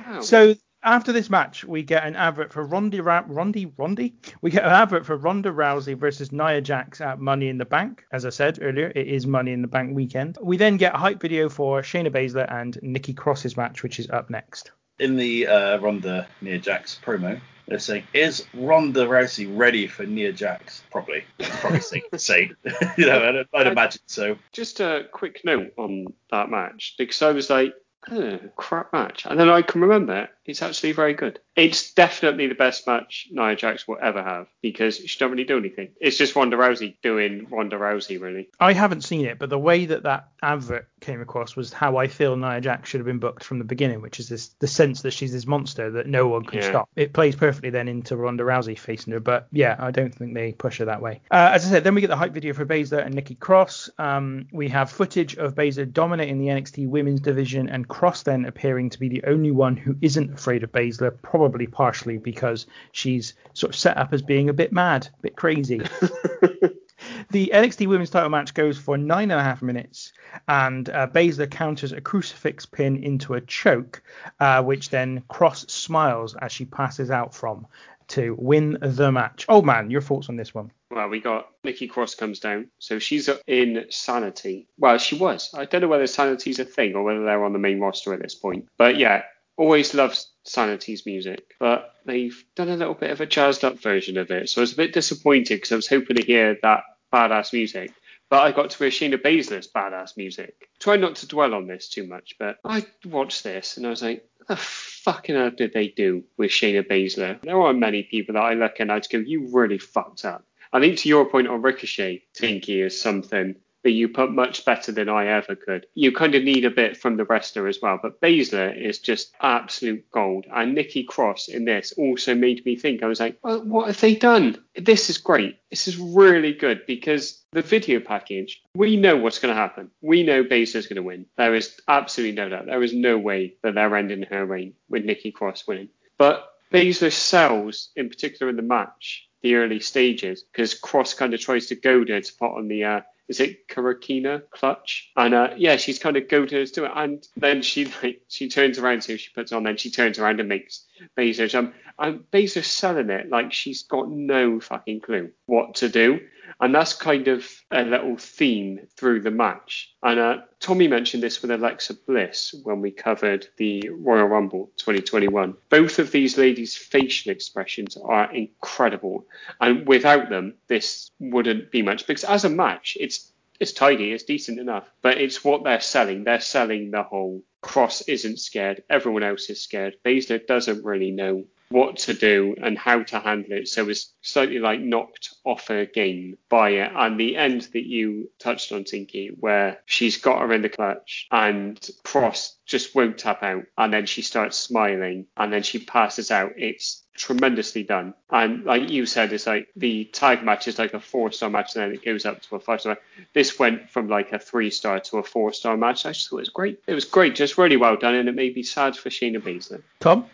Wow. So after this match, we get an advert for Ronda Ra- Rondi Rondi. We get an advert for Ronda Rousey versus Nia Jax at Money in the Bank. As I said earlier, it is Money in the Bank weekend. We then get a hype video for Shayna Baszler and Nikki Cross's match, which is up next. In the uh, Ronda Nia Jax promo, they're saying, "Is Ronda Rousey ready for Nia Jax?" Probably. It's probably safe you know, I'd, I'd imagine so. Just a quick note on that match because I was like, oh, crap match, and then I can remember it. it's actually very good. It's definitely the best match Nia Jax will ever have because she don't really do anything. It's just Ronda Rousey doing Ronda Rousey really. I haven't seen it, but the way that that advert came across was how I feel Nia Jax should have been booked from the beginning, which is this the sense that she's this monster that no one can Yeah. stop. It plays perfectly then into Ronda Rousey facing her, but yeah, I don't think they push her that way. Uh, as I said, then we get the hype video for Baszler and Nikki Cross. Um, we have footage of Baszler dominating the NXT Women's division and Cross then appearing to be the only one who isn't afraid of Baszler, probably partially because she's sort of set up as being a bit mad, a bit crazy. The NXT Women's Title match goes for nine and a half minutes, and uh, Baszler counters a crucifix pin into a choke, uh, which then Cross smiles as she passes out from to win the match. Oh man, your thoughts on this one? Well, we got Nikki Cross comes down, so she's in Sanity. Well, she was. I don't know whether Sanity's a thing or whether they're on the main roster at this point. But yeah, always loves Sanity's music, but they've done a little bit of a jazzed up version of it. So I was a bit disappointed because I was hoping to hear that badass music. But I got to hear Shayna Baszler's badass music. Try not to dwell on this too much, but I watched this and I was like, the fucking hell did they do with Shayna Baszler? There aren't many people that I look and I'd go, you really fucked up. I think to your point on Ricochet, Tinky is something that you put much better than I ever could. You kind of need a bit from the wrestler as well, but Baszler is just absolute gold. And Nikki Cross in this also made me think. I was like, well, what have they done? This is great. This is really good because the video package, we know what's going to happen. We know Baszler's going to win. There is absolutely no doubt. There is no way that they're ending her reign with Nikki Cross winning. But Baszler sells, in particular in the match, the early stages, because Cross kind of tries to goad her to put on the uh, is it Kirifuda clutch? And uh, yeah, she's kind of us to it. And then she like she turns around, so she puts on, then she turns around and makes Baszler jump. And selling it like she's got no fucking clue what to do. And that's kind of a little theme through the match. And uh, Tommy mentioned this with Alexa Bliss when we covered the Royal Rumble 2021. Both of these ladies' facial expressions are incredible. And without them, this wouldn't be much. Because as a match, it's it's tidy, it's decent enough, but it's what they're selling. They're selling the whole Cross isn't scared, everyone else is scared. Baszler doesn't really know what to do and how to handle it. So it's slightly like knocked off her game by it. And the end that you touched on, Tinky, where she's got her in the clutch and Cross just won't tap out. And then she starts smiling and then she passes out. It's tremendously done. And like you said, it's like the tag match is like a four star match and then it goes up to a five star. This went from like a three star to a four star match. I just thought it was great. It was great, just really well done, and it made me sad for Shayna Baszler. Tom?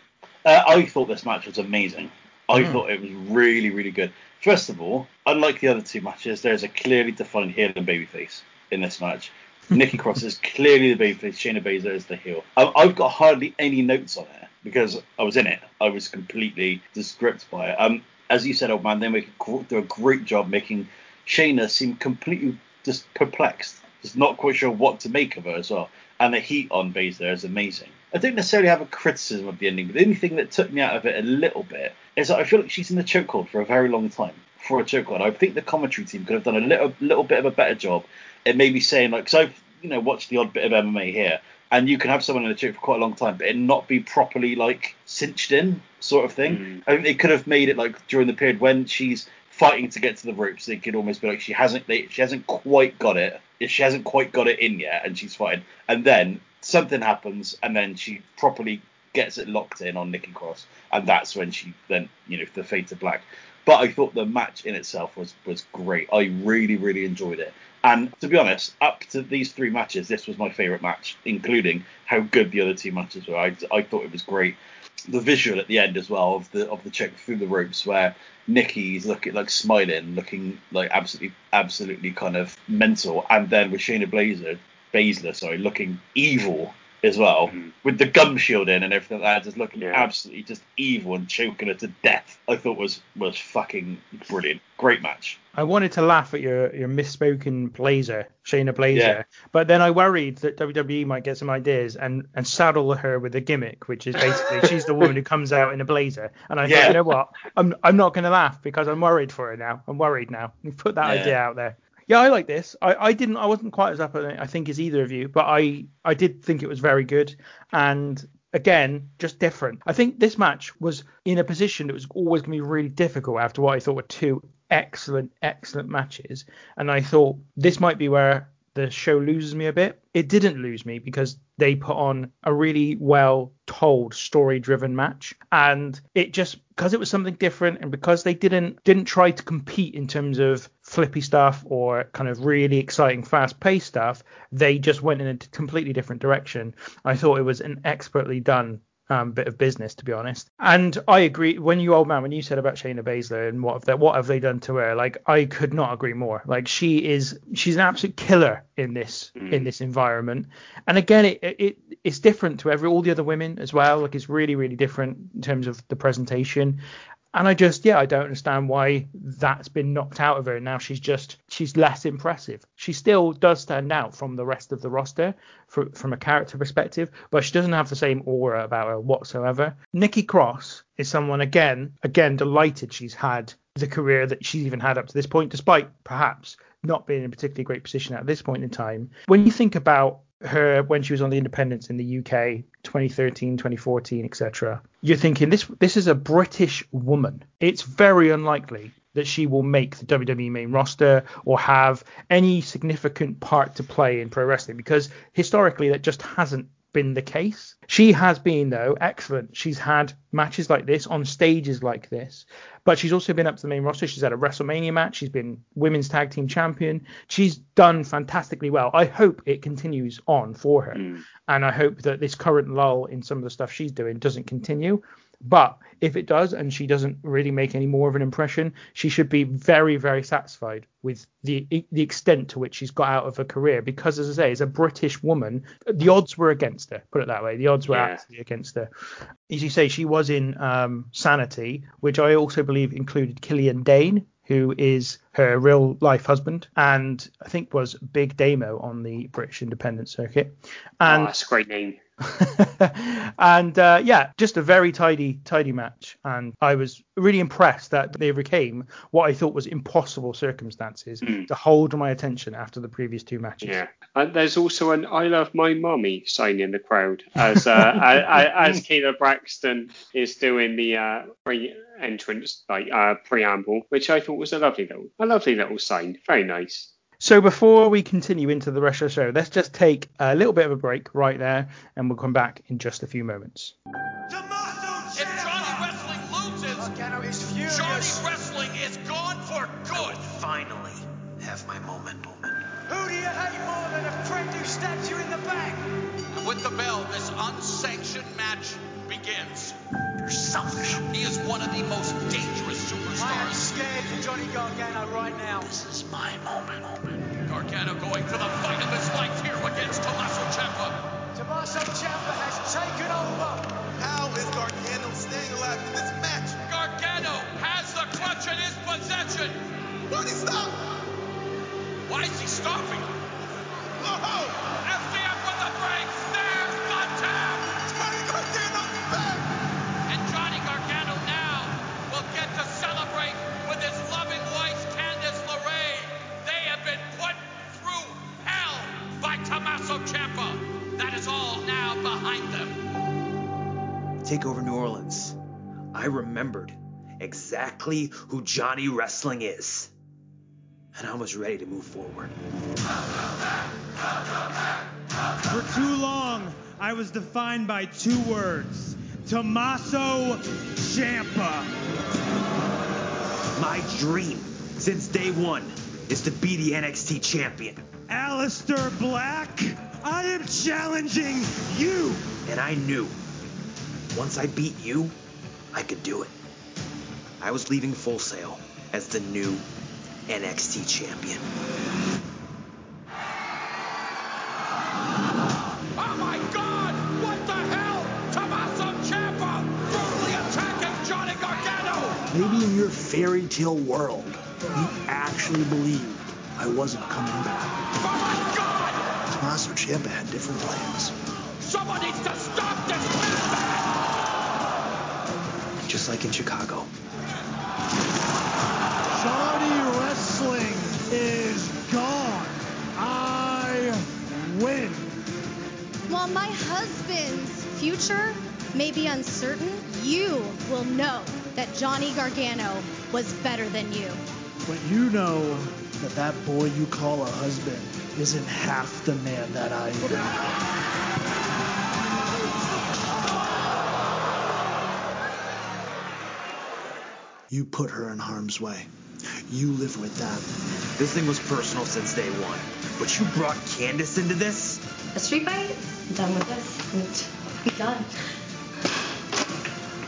Uh, I thought this match was amazing. I mm. thought it was really, really good. First of all, unlike the other two matches, there's a clearly defined heel and babyface in this match. Nikki Cross is clearly the babyface. Shayna Baszler is the heel. I've got hardly any notes on it because I was in it. I was completely disgripped by it. Um, as you said, old man, they make a, do a great job making Shayna seem completely just perplexed, just not quite sure what to make of her as well. And the heat on Baszler is amazing. I don't necessarily have a criticism of the ending, but the only thing that took me out of it a little bit is that I feel like she's in the chokehold for a very long time. For a chokehold, I think the commentary team could have done a little, little bit of a better job at maybe saying like, because I've you know watched the odd bit of MMA here, and you can have someone in the choke for quite a long time, but it not be properly like cinched in, sort of thing. Mm. I think they could have made it like during the period when she's fighting to get to the ropes, they could almost be like she hasn't, they, she hasn't quite got it. She hasn't quite got it in yet, and she's fighting, and then something happens, and then she properly gets it locked in on Nikki Cross, and that's when she then, you know, the fade to black. But I thought the match in itself was was great. I really really enjoyed it. And to be honest, up to these three matches, this was my favourite match, including how good the other two matches were. I, I thought it was great. The visual at the end as well of the of the check through the ropes where Nikki's looking like smiling, looking like absolutely absolutely kind of mental, and then with Shayna Blazer Baszler, sorry, looking evil as well, mm-hmm. with the gum shield in and everything like that, just looking yeah. absolutely just evil and choking her to death. I thought was was fucking brilliant. Great match. I wanted to laugh at your your misspoken Blazer, Shayna Blazer, yeah. but then I worried that WWE might get some ideas and and saddle her with a gimmick, which is basically she's the woman who comes out in a blazer. And I yeah. thought, you know what, I'm I'm not going to laugh because I'm worried for her now. I'm worried now. You put that idea out there. Yeah, I like this. I, I didn't. I wasn't quite as up on it. I think as either of you, but I I did think it was very good. And again, just different. I think this match was in a position that was always going to be really difficult after what I thought were two excellent, excellent matches. And I thought this might be where the show loses me a bit. It didn't lose me because they put on a really well told story driven match. And it just because it was something different and because they didn't didn't try to compete in terms of flippy stuff or kind of really exciting fast paced stuff they just went in a completely different direction. I thought it was an expertly done um, bit of business, to be honest. And I agree when you old man when you said about Shayna Baszler and what have they what have they done to her? Like I could not agree more. Like she is she's an absolute killer in this mm. in this environment. And again, it, it it's different to every all the other women as well. Like it's really really different in terms of the presentation. And I just, yeah, I don't understand why that's been knocked out of her. Now she's just, she's less impressive. She still does stand out from the rest of the roster for, from a character perspective, but she doesn't have the same aura about her whatsoever. Nikki Cross is someone, again, again, delighted she's had the career that she's even had up to this point, despite perhaps not being in a particularly great position at this point in time. When you think about her when she was on the Independents in the UK 2013, 2014, etc. You're thinking this this is a British woman. It's very unlikely that she will make the WWE main roster or have any significant part to play in pro wrestling because historically that just hasn't been the case. She has been though excellent. She's had matches like this on stages like this, but she's also been up to the main roster. She's had a WrestleMania match. She's been women's tag team champion. She's done fantastically well. I hope it continues on for her, Mm. and I hope that this current lull in some of the stuff she's doing doesn't continue. But if it does and she doesn't really make any more of an impression, she should be very, very satisfied with the the extent to which she's got out of her career. Because as I say, as a British woman, the odds were against her. Put it that way, the odds were Yeah. actually against her. As you say, she was in um, Sanity, which I also believe included Killian Dain, who is her real life husband, and I think was Big Damo on the British independent circuit. And oh, that's a great name. and uh, yeah, just a very tidy, tidy match. And I was really impressed that they overcame what I thought was impossible circumstances to hold my attention after the previous two matches. Yeah, and there's also an "I love my mommy" sign in the crowd as uh, as, as Kayla Braxton is doing the uh, pre-entrance like uh, preamble, which I thought was a lovely little, a lovely little sign. Very nice. So before we continue into the rest of the show, let's just take a little bit of a break right there, and we'll come back in just a few moments. Take over New Orleans. I remembered exactly who Johnny Wrestling is. And I was ready to move forward. For too long, I was defined by two words Tommaso Ciampa. My dream since day one is to be the NXT champion. Aleister Black, I am challenging you. And I knew once I beat you, I could do it. I was leaving Full Sail as the new NXT champion. Oh my God! What the hell? Tommaso Ciampa brutally attacking Johnny Gargano. Maybe in your fairy tale world, you actually believed I wasn't coming back. Oh my God! Tommaso Ciampa had different plans. Someone needs to Just like in Chicago. Johnny Wrestling is gone. I win. While my husband's future may be uncertain, you will know that Johnny Gargano was better than you. But you know that that boy you call a husband isn't half the man that I am. You put her in harm's way. You live with that. This thing was personal since day one. But you brought Candice into this? A street fight? I'm done with this. And be done.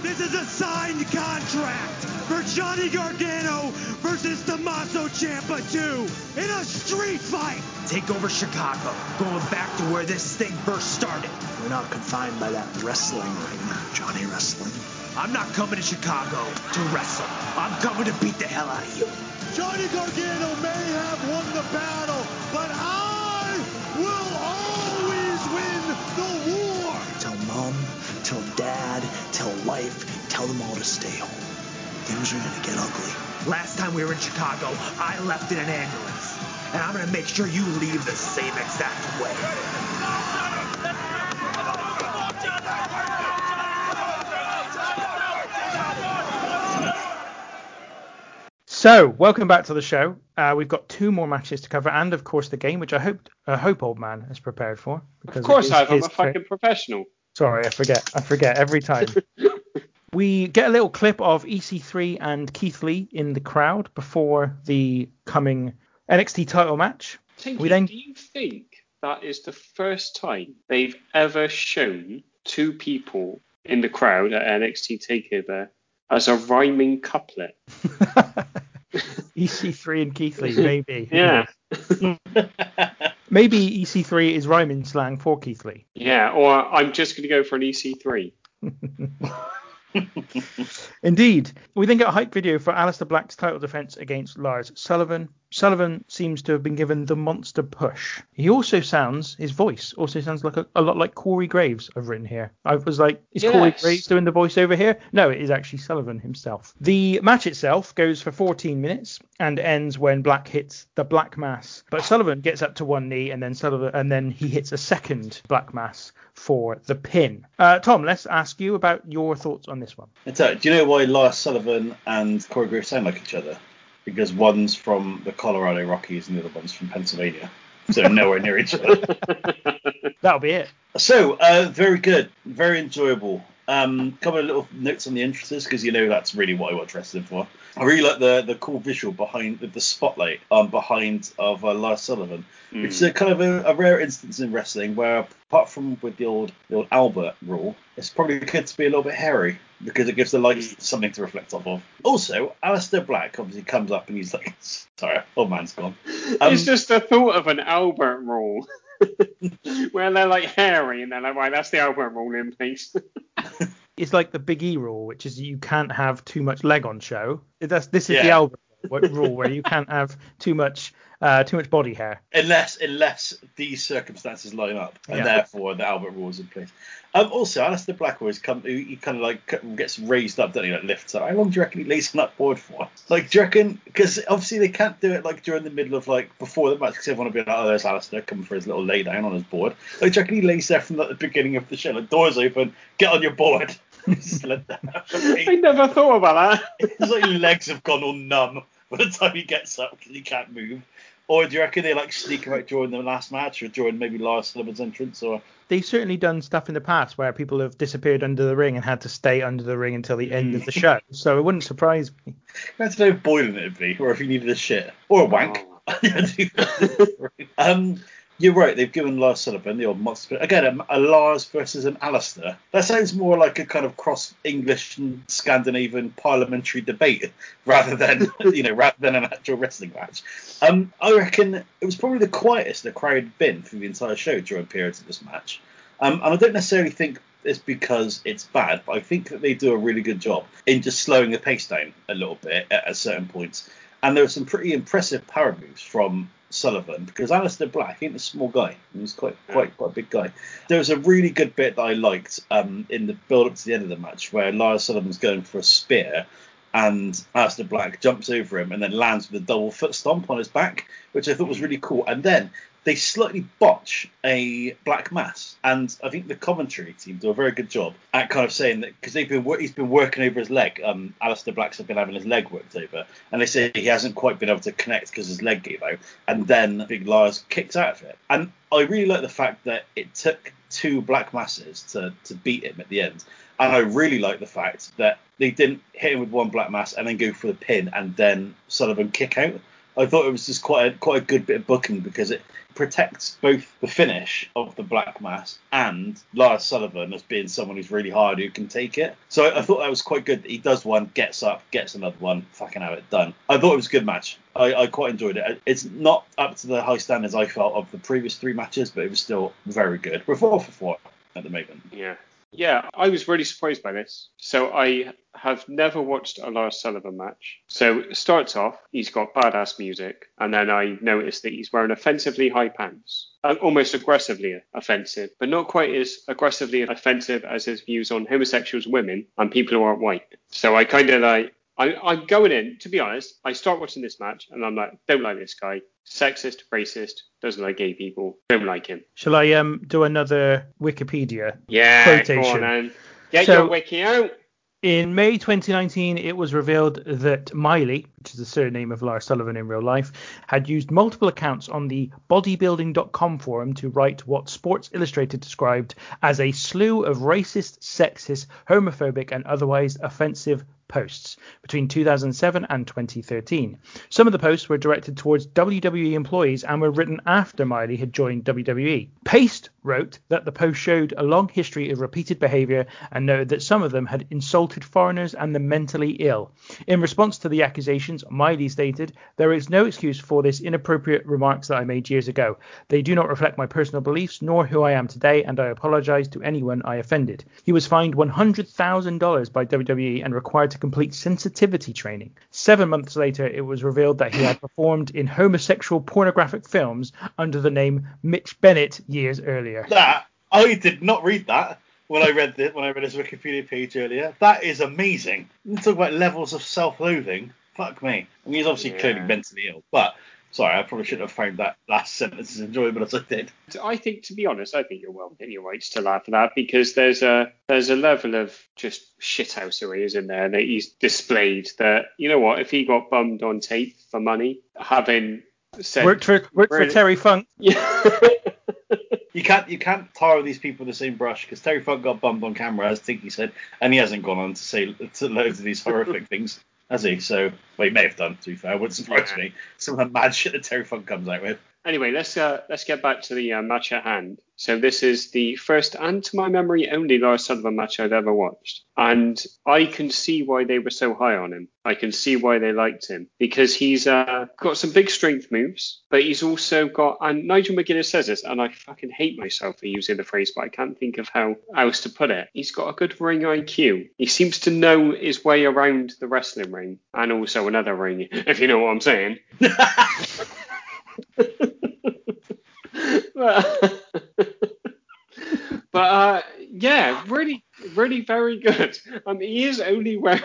This is a signed contract for Johnny Gargano versus Tommaso Ciampa 2 in a street fight. Take over Chicago, going back to where this thing first started. We're not confined by that wrestling ring, Johnny Wrestling. I'm not coming to Chicago to wrestle. I'm coming to beat the hell out of you. Johnny Gargano may have won the battle, but I will always win the war. Tell mom, tell dad, tell life, tell them all to stay home. Things are gonna get ugly. Last time we were in Chicago, I left in an ambulance. And I'm gonna make sure you leave the same exact way. So, welcome back to the show. Uh, we've got two more matches to cover, and of course the game, which I hope I hope old man is prepared for. Of course I have. I'm a fucking professional. Sorry, I forget. I forget every time. we get a little clip of EC3 and Keith Lee in the crowd before the coming NXT title match. We then do you think that is the first time they've ever shown two people in the crowd at NXT Takeover as a rhyming couplet? EC3 and Keith Lee, maybe. Yeah. maybe EC3 is rhyming slang for Keith Lee. Yeah, or I'm just going to go for an E EC3. Indeed. We then get a hype video for Aleister Black's title defense against Lars Sullivan. Sullivan seems to have been given the monster push. He also sounds, his voice also sounds like a, a lot like Corey Graves, I've written here. I was like, is Corey Graves doing the voice over here? No, it is actually Sullivan himself. The match itself goes for 14 minutes and ends when Black hits the Black Mass. But Sullivan gets up to one knee and then Sullivan and then he hits a second Black Mass for the pin. Uh, Tom, let's ask you about your thoughts on this one. Do you know why Lars Sullivan and Corey Graves sound like each other? Because one's from the Colorado Rockies and the other one's from Pennsylvania. So nowhere near each other. That'll be it. So, uh, very good. Very enjoyable. Um, couple of little notes on the entrances because you know that's really what I watch wrestling for. I really like the the cool visual behind the, the spotlight um behind of uh, Lars Sullivan, which is a kind of a, a rare instance in wrestling where apart from with the old the old Albert rule, it's probably good to be a little bit hairy because it gives the light something to reflect off of. Also, Aleister Black obviously comes up and he's like, sorry, old man's gone. Um, it's just the thought of an Albert rule. Where they're like hairy and they're like, right, that's the Albert rule in place. It's like the Big E rule, which is you can't have too much leg on show. That's this is the Albert rule where you can't have too much uh, too much body hair. unless unless these circumstances line up, and Yeah. therefore the Albert rule is in place. Um, also, Aleister Black always come, he, he kind of like gets raised up, doesn't he? Like lifts up. How long do you reckon he lays on that board for? Like, do you reckon? Because obviously they can't do it like during the middle of like before the match, because everyone will be like, oh, there's Aleister coming for his little lay down on his board. Like, do you reckon he lays there from like, the beginning of the show? Like, doors open, get on your board. Just let that I never thought about that. it's like your legs have gone all numb by the time he gets up because he can't move. Or do you reckon they like sneak him out during the last match or during maybe Lars Sullivan's entrance? Or They've certainly done stuff in the past where people have disappeared under the ring and had to stay under the ring until the end of the show. So it wouldn't surprise me. that's no boiling it'd be, or if you needed a shit or a wank. um, you're right. They've given Lars Sullivan the old monster again. A, a Lars versus an Aleister. That sounds more like a kind of cross English and Scandinavian parliamentary debate rather than you know rather than an actual wrestling match. Um, I reckon it was probably the quietest the crowd had been through the entire show during periods of this match. Um, and I don't necessarily think it's because it's bad, but I think that they do a really good job in just slowing the pace down a little bit at, at certain points. And there were some pretty impressive power moves from Sullivan because Aleister Black ain't a small guy. He's quite quite quite a big guy. There was a really good bit that I liked um, in the build up to the end of the match where Lars Sullivan's going for a spear and Aleister Black jumps over him and then lands with a double foot stomp on his back, which I thought was really cool. And then they slightly botch a black mass, and I think the commentary team do a very good job at kind of saying that because they've been he's been working over his leg. Um, Aleister Black's been having his leg worked over, and they say he hasn't quite been able to connect because his leg gave out, and then Big Lars kicked out of it. And I really like the fact that it took two black masses to to beat him at the end. And I really like the fact that they didn't hit him with one black mass and then go for the pin and then Sullivan kick out. I thought it was just quite a, quite a good bit of booking because it protects both the finish of the black mass and Lars Sullivan as being someone who's really hard who can take it. So I, I thought that was quite good. That he does one, gets up, gets another one, fucking have it done. I thought it was a good match. I, I quite enjoyed it. It's not up to the high standards I felt of the previous three matches, but it was still very good. We're four for four at the moment. Yeah. Yeah, I was really surprised by this. So I have never watched a Lars Sullivan match. So it starts off, he's got badass music, and then I noticed that he's wearing offensively high pants. Uh, Almost aggressively offensive, but not quite as aggressively offensive as his views on homosexuals, women, and people who aren't white. So I kind of like, I, I'm going in, to be honest, I start watching this match and I'm like, don't like this guy. Sexist, racist, doesn't like gay people, don't like him. Shall I um do another Wikipedia Yeah, quotation? go on. Get So- your wiki out. In May 2019, it was revealed that Miley, which is the surname of Lars Sullivan in real life, had used multiple accounts on the bodybuilding.com forum to write what Sports Illustrated described as a slew of racist, sexist, homophobic, and otherwise offensive posts between 2007 and 2013. Some of the posts were directed towards WWE employees and were written after Miley had joined WWE. Paste wrote that the post showed a long history of repeated behavior and noted that some of them had insulted foreigners and the mentally ill. In response to the accusations, Miley stated, There is no excuse for this inappropriate remarks that I made years ago. They do not reflect my personal beliefs nor who I am today, and I apologize to anyone I offended. He was fined $100,000 by WWE and required to complete sensitivity training. Seven months later, it was revealed that he had performed in homosexual pornographic films under the name Mitch Bennett years earlier. That I did not read that when I read this when I read his Wikipedia page earlier. That is amazing. You talk about levels of self-loathing. Fuck me. I mean, he's obviously Yeah. clearly mentally ill, but sorry, I probably shouldn't have found that last sentence as enjoyable as I did. I think, to be honest, I think you're well within your rights to laugh at that because there's a there's a level of just shithousery, is in there, that he's displayed that you know what, if he got bummed on tape for money, having said Worked for worked for Terry Funk. Yeah. You can't you can't tar these people with the same brush because Terry Funk got bummed on camera, as Tinky said, and he hasn't gone on to say to loads of these horrific things, has he? So, well, he may have done. To be fair, it wouldn't surprise Yeah. me. Some of the mad shit that Terry Funk comes out with. Anyway, let's uh, let's get back to the uh, match at hand. So this is the first and to my memory only Lars Sullivan match I've ever watched, and I can see why they were so high on him. I can see why they liked him because he's uh, got some big strength moves, but he's also got and Nigel McGuinness says this, and I fucking hate myself for using the phrase, but I can't think of how else to put it. He's got a good ring IQ. He seems to know his way around the wrestling ring and also another ring, if you know what I'm saying. but, but uh, yeah, really, really very good. Um, he is only wearing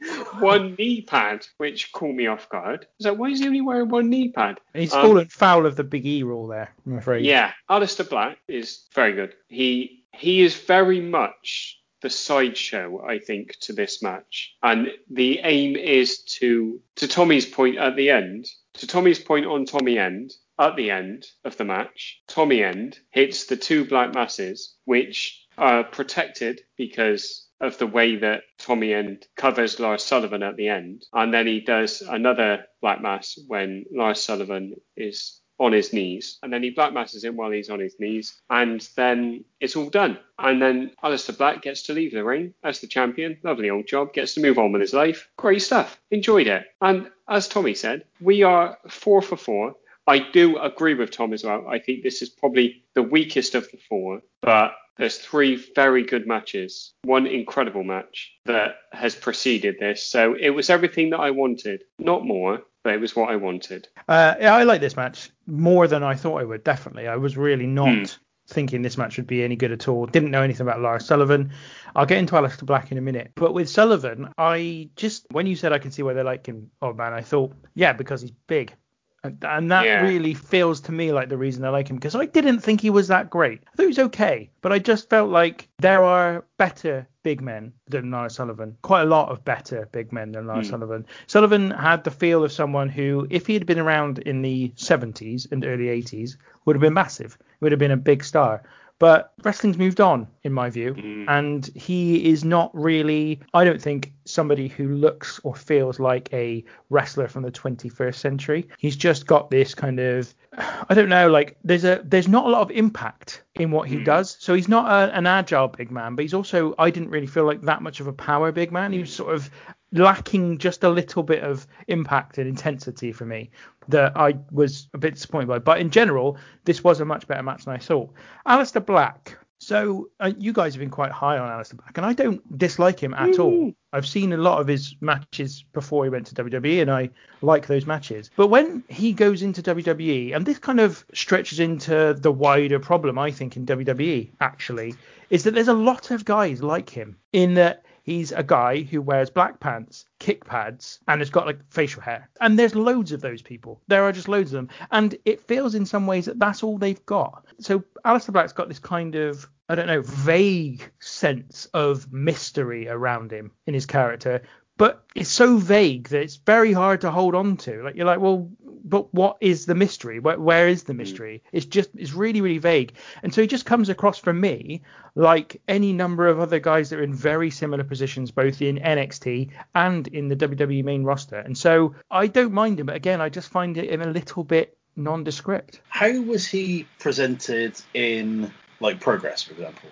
one knee pad, which caught me off guard. I like, why is he only wearing one knee pad? He's Um, fallen foul of the Big E rule there, I'm afraid. yeah, Aleister Black is very good. He he is very much the sideshow, I think, to this match. And the aim is to to Tommy's point at the end, to Tommy's point on Tommy End, at the end of the match, Tommy End hits the two black masses, which are protected because of the way that Tommy End covers Lars Sullivan at the end. And then he does another black mass when Lars Sullivan is on his knees, and then he black masses him while he's on his knees, and then it's all done. And then Aleister Black gets to leave the ring as the champion. Lovely old job. Gets to move on with his life. Great stuff. Enjoyed it. And as Tommy said, we are four for four. I do agree with Tom as well. I think this is probably the weakest of the four, but there's three very good matches, one incredible match that has preceded this. So it was everything that I wanted, not more, but it was what I wanted. Uh, yeah, I like this match more than I thought I would. Definitely, I was really not Hmm. thinking this match would be any good at all. Didn't know anything about Lars Sullivan. I'll get into Aleister Black in a minute, but with Sullivan, I just when you said I can see why they like him, oh man, I thought yeah because he's big. And, and that Yeah. really feels to me like the reason I like him because I didn't think he was that great. I thought he was okay, but I just felt like there are better big men than Lars Sullivan. Quite a lot of better big men than Lars Hmm. Sullivan. Sullivan had the feel of someone who, if he had been around in the 70s and early 80s, would have been massive. Would have been a big star. But wrestling's moved on, in my view, mm. and he is not really, I don't think, somebody who looks or feels like a wrestler from the 21st century. He's just got this kind of, I don't know, like there's a there's not a lot of impact in what he mm. does. So he's not a, an agile big man, but he's also, I didn't really feel like that much of a power big man. He was sort of lacking just a little bit of impact and intensity for me that I was a bit disappointed by. But in general, this was a much better match than I thought. Aleister Black. So uh, you guys have been quite high on Aleister Black, and I don't dislike him at all. I've seen a lot of his matches before he went to WWE, and I like those matches. But when he goes into WWE, and this kind of stretches into the wider problem, I think, in WWE actually, is that there's a lot of guys like him in that he's a guy who wears black pants, kick pads, and has got like facial hair. And there's loads of those people. There are just loads of them. And it feels in some ways that that's all they've got. So Aleister Black's got this kind of I don't know, vague sense of mystery around him in his character, but it's so vague that it's very hard to hold on to. Like you're like, well, but what is the mystery? Where, where is the hmm. mystery? It's just it's really really vague, and so he just comes across for me like any number of other guys that are in very similar positions, both in NXT and in the WWE main roster. And so I don't mind him, but again, I just find him a little bit nondescript. How was he presented in like progress, for example?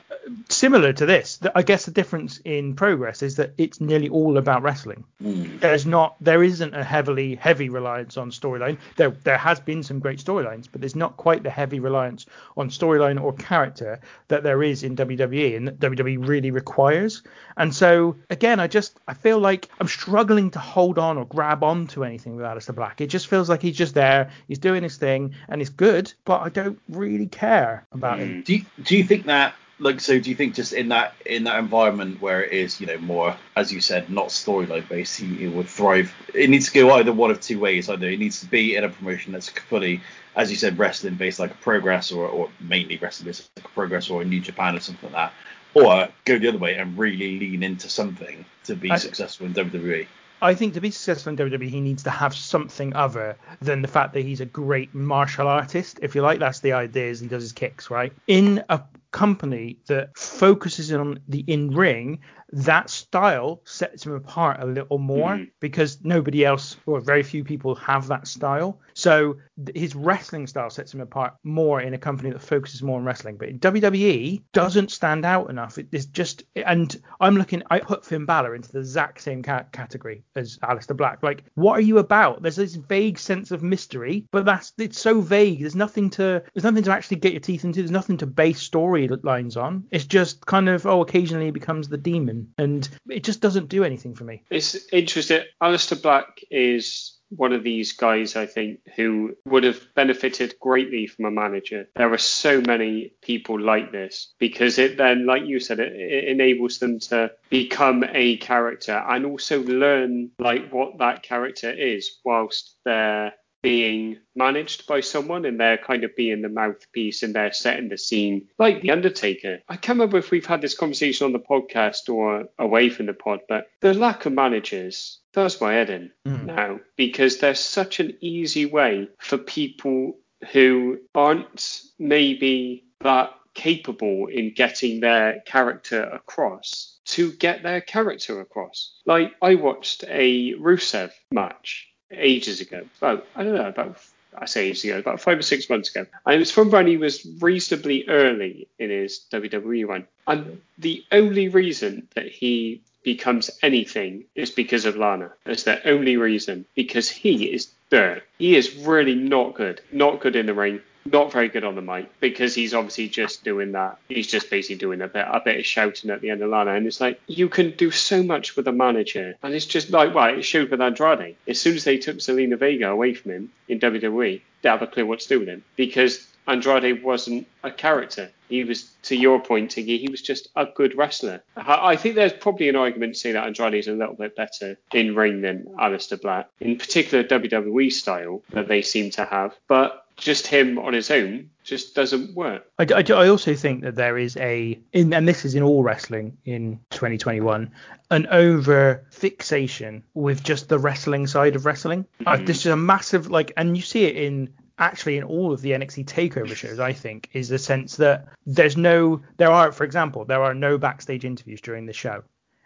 Similar to this, I guess the difference in progress is that it's nearly all about wrestling. Mm. There's not, there isn't a heavily heavy reliance on storyline. There, there has been some great storylines, but there's not quite the heavy reliance on storyline or character that there is in WWE and that WWE really requires. And so again, I just, I feel like I'm struggling to hold on or grab on to anything with Aleister Black. It just feels like he's just there, he's doing his thing, and it's good, but I don't really care about mm. him. Do you, do you think that like so do you think just in that in that environment where it is you know more as you said not storyline based he, he, would thrive? It needs to go either one of two ways. Either it needs to be in a promotion that's fully as you said wrestling based like a progress or, or mainly wrestling based like a progress or a new japan or something like that or go the other way and really lean into something to be I, successful in wwe I think to be successful in WWE, he needs to have something other than the fact that he's a great martial artist. If you like, that's the idea. Is he does his kicks right in a company that focuses on the in ring that style sets him apart a little more mm. because nobody else or very few people have that style. So his wrestling style sets him apart more in a company that focuses more on wrestling. But WWE doesn't stand out enough. It is just, and I'm looking, I put Finn Balor into the exact same ca- category as Aleister Black. Like, what are you about? There's this vague sense of mystery, but that's it's so vague. There's nothing to, there's nothing to actually get your teeth into. There's nothing to base storylines on. It's just kind of, oh, occasionally he becomes the demon and it just doesn't do anything for me. It's interesting. Aleister Black is one of these guys, I think, who would have benefited greatly from a manager. There are so many people like this because it then, like you said, it, it, enables them to become a character and also learn like what that character is whilst they're being managed by someone and they're kind of being the mouthpiece and they're setting the scene like The Undertaker. I can't remember if we've had this conversation on the podcast or away from the pod, but the lack of managers does my head in mm. now because there's such an easy way for people who aren't maybe that capable in getting their character across to get their character across. Like I watched a Rusev match ages ago. About I don't know about I say ages ago, about five or six months ago. And it was from when he was reasonably early in his WWE run. And the only reason that he becomes anything is because of Lana. That's the only reason. Because he is dirt. He is really not good. Not good in the ring not very good on the mic because he's obviously just doing that. He's just basically doing a bit, a bit of shouting at the end of Lana, and it's like you can do so much with a manager, and it's just like well, it showed with Andrade. As soon as they took Zelina Vega away from him in WWE, they have a clue what to do with him because Andrade wasn't a character. He was, to your point, Tiggy, he was just a good wrestler. I think there's probably an argument to say that Andrade is a little bit better in ring than Aleister Black, in particular WWE style that they seem to have. But just him on his own just doesn't work. I, I, I, also think that there is a, in, and this is in all wrestling in 2021, an over fixation with just the wrestling side of wrestling. Mm-hmm. Uh, this is a massive, like, and you see it in actually in all of the NXT takeover shows, I think, is the sense that there's no, there are, for example, there are no backstage interviews during the show.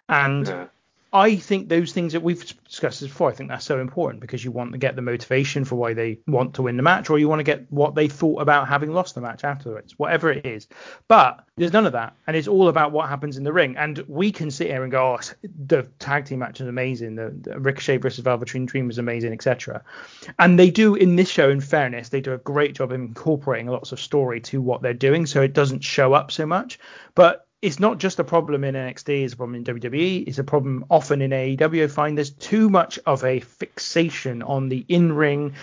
And yeah. I think those things that we've discussed before, I think that's so important because you want to get the motivation for why they want to win the match, or you want to get what they thought about having lost the match afterwards, whatever it is. But there's none of that, and it's all about what happens in the ring. And we can sit here and go, oh, the tag team match is amazing, the, the Ricochet versus Velveteen Dream was amazing, etc. And they do in this show, in fairness, they do a great job of incorporating lots of story to what they're doing, so it doesn't show up so much. But it's not just a problem in NXT, it's a problem in WWE, it's a problem often in AEW. I find there's too much of a fixation on the in ring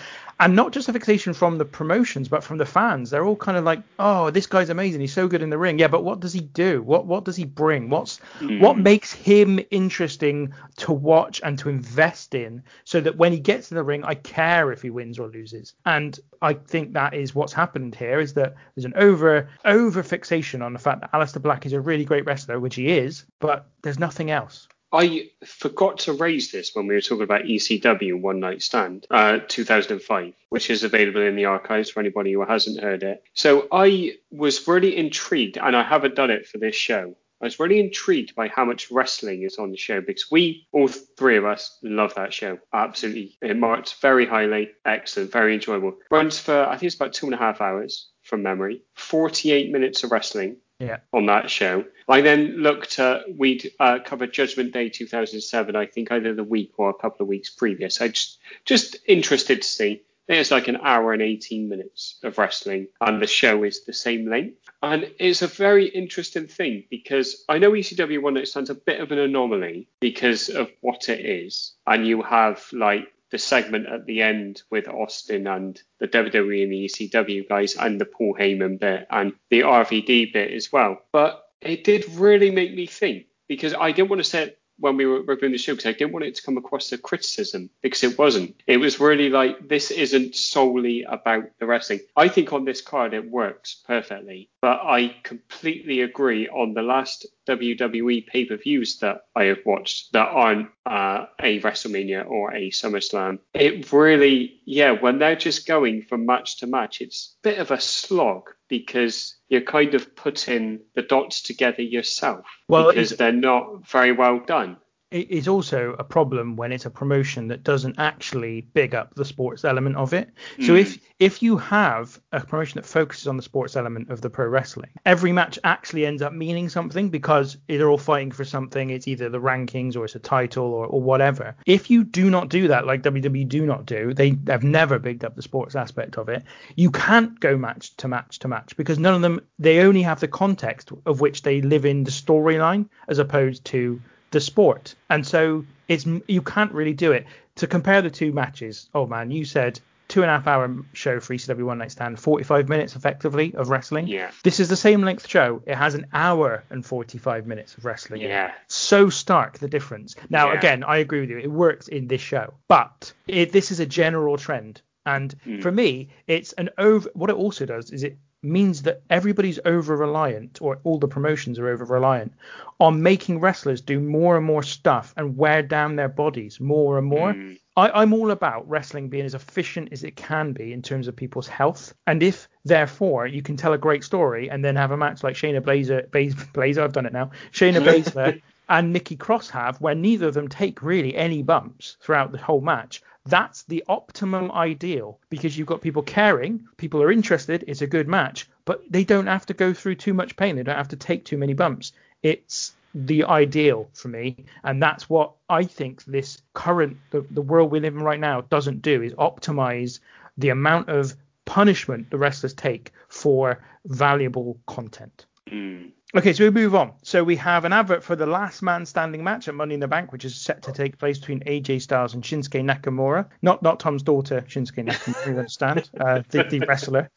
and not just a fixation from the promotions, but from the fans. They're all kind of like, "Oh, this guy's amazing. He's so good in the ring." Yeah, but what does he do? What what does he bring? What's mm. what makes him interesting to watch and to invest in, so that when he gets in the ring, I care if he wins or loses. And I think that is what's happened here. Is that there's an over over fixation on the fact that Aleister Black is a really great wrestler, which he is, but there's nothing else. I forgot to raise this when we were talking about ECW One Night Stand, uh, 2005, which is available in the archives for anybody who hasn't heard it. So I was really intrigued, and I haven't done it for this show. I was really intrigued by how much wrestling is on the show because we, all three of us, love that show. Absolutely. It marked very highly. Excellent. Very enjoyable. Runs for, I think it's about two and a half hours from memory. 48 minutes of wrestling yeah. on that show. I then looked at, we'd uh, covered Judgment Day 2007, I think either the week or a couple of weeks previous. I just, just interested to see. There's like an hour and 18 minutes of wrestling, and the show is the same length. And it's a very interesting thing because I know ECW One Night Stand's a bit of an anomaly because of what it is. And you have like the segment at the end with Austin and the WWE and the ECW guys and the Paul Heyman bit and the RVD bit as well. But it did really make me think because I didn't want to say it when we were reviewing the show because I didn't want it to come across as criticism because it wasn't. It was really like this isn't solely about the wrestling. I think on this card it works perfectly, but I completely agree on the last WWE pay per views that I have watched that aren't uh, a WrestleMania or a SummerSlam. It really, yeah, when they're just going from match to match, it's a bit of a slog because you're kind of putting the dots together yourself well, because they're not very well done it is also a problem when it's a promotion that doesn't actually big up the sports element of it. Mm. So if if you have a promotion that focuses on the sports element of the pro wrestling, every match actually ends up meaning something because they're all fighting for something. It's either the rankings or it's a title or, or whatever. If you do not do that, like WWE do not do, they have never bigged up the sports aspect of it. You can't go match to match to match because none of them they only have the context of which they live in the storyline as opposed to the sport. And so it's you can't really do it. To compare the two matches, oh man, you said two and a half hour show for ECW One Night Stand, 45 minutes effectively of wrestling. Yeah. This is the same length show. It has an hour and 45 minutes of wrestling. Yeah. So stark the difference. Now, yeah. again, I agree with you. It works in this show, but it, this is a general trend. And mm. for me, it's an over. What it also does is it means that everybody's over reliant, or all the promotions are over reliant, on making wrestlers do more and more stuff and wear down their bodies more and more. Mm. I, am all about wrestling being as efficient as it can be in terms of people's health. And if, therefore, you can tell a great story and then have a match like Shayna Blazer, Blazer, I've done it now, Shayna Blazer and Nikki Cross have, where neither of them take really any bumps throughout the whole match, that's the optimum ideal because you've got people caring, people are interested, it's a good match, but they don't have to go through too much pain. They don't have to take too many bumps. It's the ideal for me, and that's what I think this current the, the world we live in right now doesn't do is optimize the amount of punishment the wrestlers take for valuable content. Mm. Okay, so we move on. So we have an advert for the last man standing match at Money in the Bank, which is set to take place between AJ Styles and Shinsuke Nakamura. Not not Tom's daughter, Shinsuke Nakamura, you understand, uh, the, the, wrestler.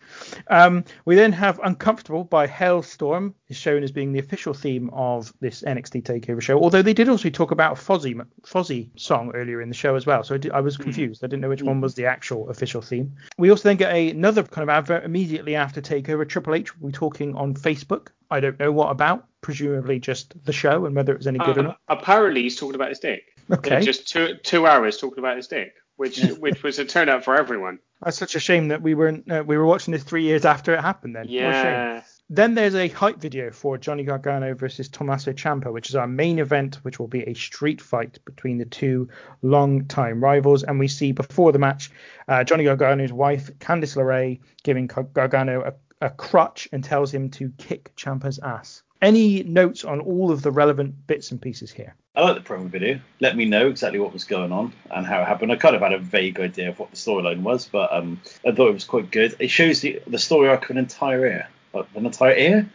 Um, we then have Uncomfortable by Halestorm, is shown as being the official theme of this NXT Takeover show. Although they did also talk about Fozzy Fozzy song earlier in the show as well, so I, did, I was hmm. confused. I didn't know which one was the actual official theme. We also then get a, another kind of advert immediately after Takeover. Triple H will be talking on Facebook I don't know what about. Presumably just the show and whether it was any good uh, or not. Apparently he's talking about his dick. Okay. just two two hours talking about his dick, which which was a turnout for everyone. That's such a shame that we weren't uh, we were watching this three years after it happened. Then. Yeah. Then there's a hype video for Johnny Gargano versus Tommaso Ciampa, which is our main event, which will be a street fight between the two long-time rivals. And we see before the match, uh, Johnny Gargano's wife, Candice LeRae, giving Gargano a a crutch and tells him to kick Ciampa's ass. Any notes on all of the relevant bits and pieces here? I like the promo video. Let me know exactly what was going on and how it happened. I kind of had a vague idea of what the storyline was, but um, I thought it was quite good. It shows the, the story arc of an entire era Like, an entire ear?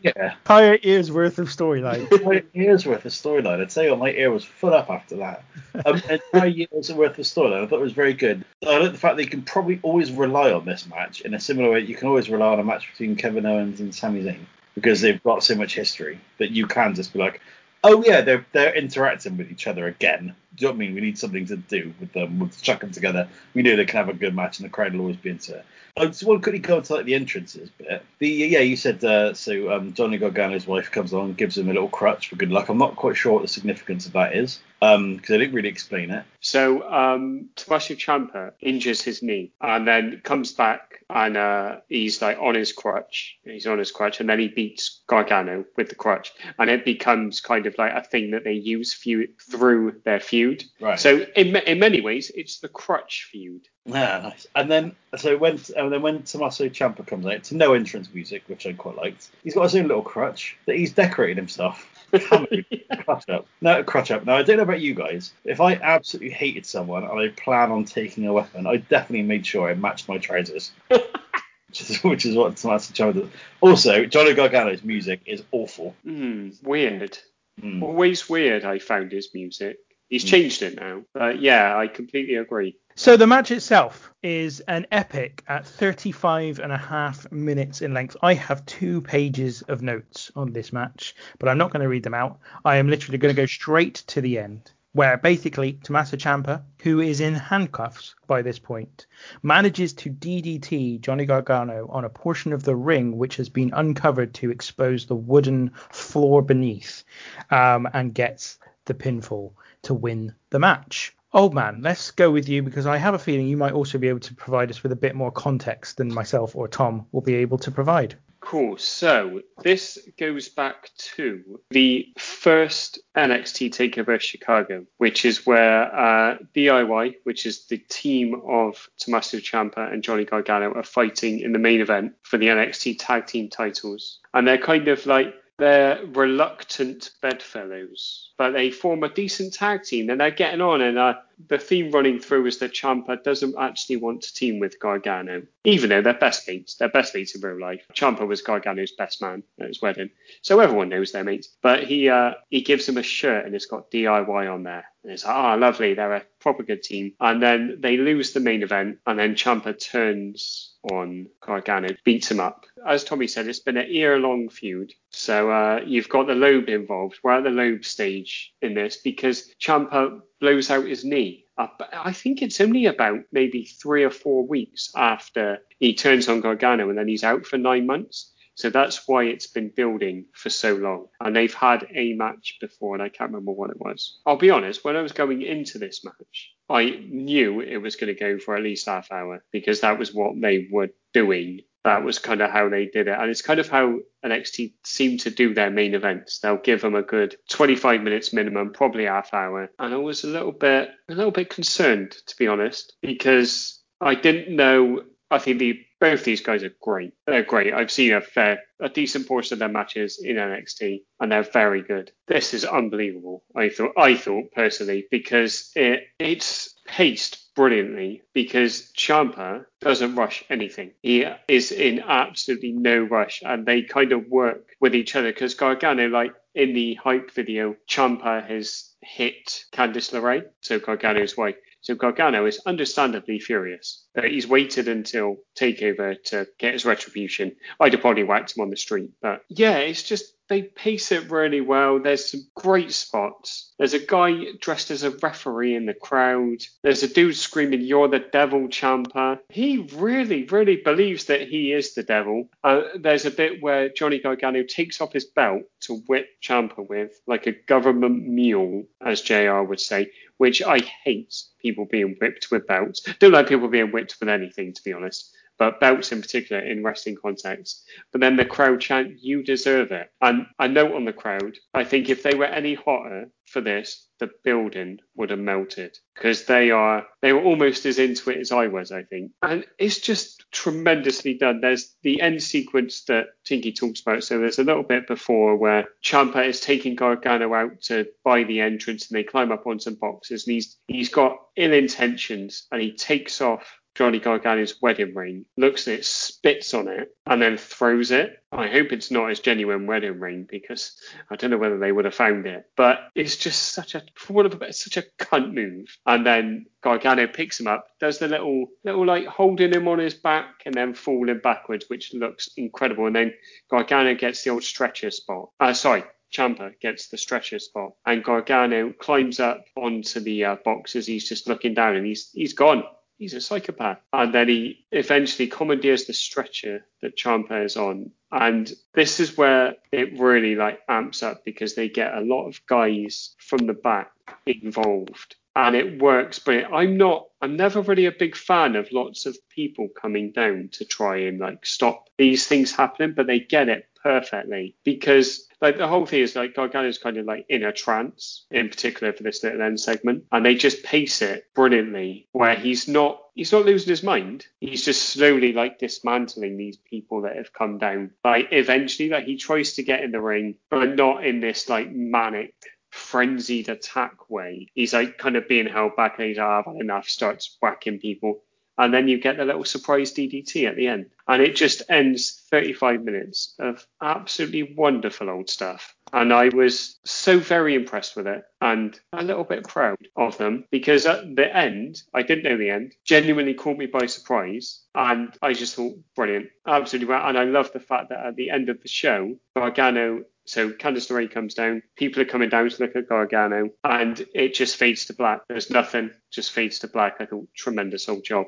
yeah. Entire ear's worth of storyline. entire ear's worth of storyline. I'd say my ear was full up after that. Um, entire year's worth of storyline. I thought it was very good. I like the fact that you can probably always rely on this match in a similar way you can always rely on a match between Kevin Owens and Sami Zayn because they've got so much history that you can just be like, oh yeah, they're they're interacting with each other again. You know what I mean? We need something to do with them. We'll chuck them together. We know they can have a good match, and the crowd will always be into it. I just want to quickly go into like the entrances bit. The yeah, you said uh, so. Um, Johnny Gargano's wife comes on, gives him a little crutch for good luck. I'm not quite sure what the significance of that is because um, they didn't really explain it. So um, Ciampa injures his knee and then comes back and uh, he's like on his crutch. He's on his crutch and then he beats Gargano with the crutch and it becomes kind of like a thing that they use feud, through their feud. Right. So in in many ways, it's the crutch feud. Yeah, nice. And then so when and then when Tommaso Ciampa comes out, to no entrance music, which I quite liked. He's got his own little crutch that he's decorated himself. crutch up. No, crutch up. Now, I don't know about you guys. If I absolutely hated someone and I plan on taking a weapon, I definitely made sure I matched my trousers. which, is, which is what Tommaso Ciampa does. Also, Johnny Gargano's music is awful. Mm, weird. Mm. Always weird, I found his music. He's changed it now. But yeah, I completely agree. So the match itself is an epic at 35 and a half minutes in length. I have two pages of notes on this match, but I'm not going to read them out. I am literally going to go straight to the end, where basically Tommaso Ciampa, who is in handcuffs by this point, manages to DDT Johnny Gargano on a portion of the ring which has been uncovered to expose the wooden floor beneath, um, and gets the pinfall to win the match. Old man, let's go with you because I have a feeling you might also be able to provide us with a bit more context than myself or Tom will be able to provide. Cool. So this goes back to the first NXT Takeover Chicago, which is where uh, DIY, which is the team of Tommaso Ciampa and Johnny Gargano, are fighting in the main event for the NXT Tag Team titles, and they're kind of like they're reluctant bedfellows, but they form a decent tag team and they're getting on. And uh, the theme running through is that Ciampa doesn't actually want to team with Gargano, even though they're best mates. They're best mates in real life. Ciampa was Gargano's best man at his wedding, so everyone knows they're mates. But he uh, he gives him a shirt and it's got DIY on there. And it's like, oh, lovely, they're a proper good team. And then they lose the main event, and then Ciampa turns on Gargano, beats him up. As Tommy said, it's been a year long feud. So uh, you've got the Lobe involved. We're at the Lobe stage in this because Ciampa blows out his knee. Uh, I think it's only about maybe three or four weeks after he turns on Gargano, and then he's out for nine months. So that's why it's been building for so long. And they've had a match before, and I can't remember what it was. I'll be honest, when I was going into this match, I knew it was going to go for at least half hour because that was what they were doing. That was kind of how they did it. And it's kind of how NXT seem to do their main events. They'll give them a good 25 minutes minimum, probably half hour. And I was a little bit, a little bit concerned, to be honest, because I didn't know. I think the both these guys are great. They're great. I've seen a fair, a decent portion of their matches in NXT, and they're very good. This is unbelievable. I thought, I thought personally, because it it's paced brilliantly. Because Ciampa doesn't rush anything. He is in absolutely no rush, and they kind of work with each other. Because Gargano, like in the hype video, Ciampa has hit Candice LeRae, so Gargano's wife. So Gargano is understandably furious. Uh, he's waited until Takeover to get his retribution. I'd have probably whacked him on the street, but yeah, it's just they pace it really well. There's some great spots. There's a guy dressed as a referee in the crowd. There's a dude screaming, "You're the devil, Ciampa." He really, really believes that he is the devil. Uh, there's a bit where Johnny Gargano takes off his belt to whip Ciampa with, like a government mule, as JR would say, which I hate people being whipped with belts. Don't like people being whipped with anything, to be honest, but belts in particular in wrestling context. But then the crowd chant, "You deserve it." And I note on the crowd, I think if they were any hotter for this, the building would have melted because they are they were almost as into it as I was, I think. And it's just tremendously done. There's the end sequence that Tinky talks about. So there's a little bit before where Ciampa is taking Gargano out to buy the entrance and they climb up on some boxes and he's he's got ill intentions and he takes off Johnny Gargano's wedding ring, looks at it, spits on it, and then throws it. I hope it's not his genuine wedding ring because I don't know whether they would have found it. But it's just such a, for a such a cunt move. And then Gargano picks him up, does the little, little like holding him on his back and then falling backwards, which looks incredible. And then Gargano gets the old stretcher spot. Uh, sorry, Ciampa gets the stretcher spot, and Gargano climbs up onto the uh, box as he's just looking down, and he's he's gone. He's a psychopath. And then he eventually commandeers the stretcher that Ciampa is on. And this is where it really like amps up because they get a lot of guys from the back involved. And it works, but I'm not I'm never really a big fan of lots of people coming down to try and like stop these things happening, but they get it perfectly because like the whole thing is like Gargano's kind of like in a trance, in particular for this little end segment, and they just pace it brilliantly, where he's not he's not losing his mind. He's just slowly like dismantling these people that have come down. Like eventually, like he tries to get in the ring, but not in this like manic frenzied attack way. He's like kind of being held back and he's like, I've had enough, starts whacking people and then you get the little surprise DDT at the end. And it just ends 35 minutes of absolutely wonderful old stuff. And I was so very impressed with it and a little bit proud of them because at the end, I didn't know the end, genuinely caught me by surprise. And I just thought, brilliant, absolutely well. And I love the fact that at the end of the show, Gargano so Candice LeRae comes down. People are coming down to look at Gargano, and it just fades to black. There's nothing, just fades to black. I thought tremendous old job.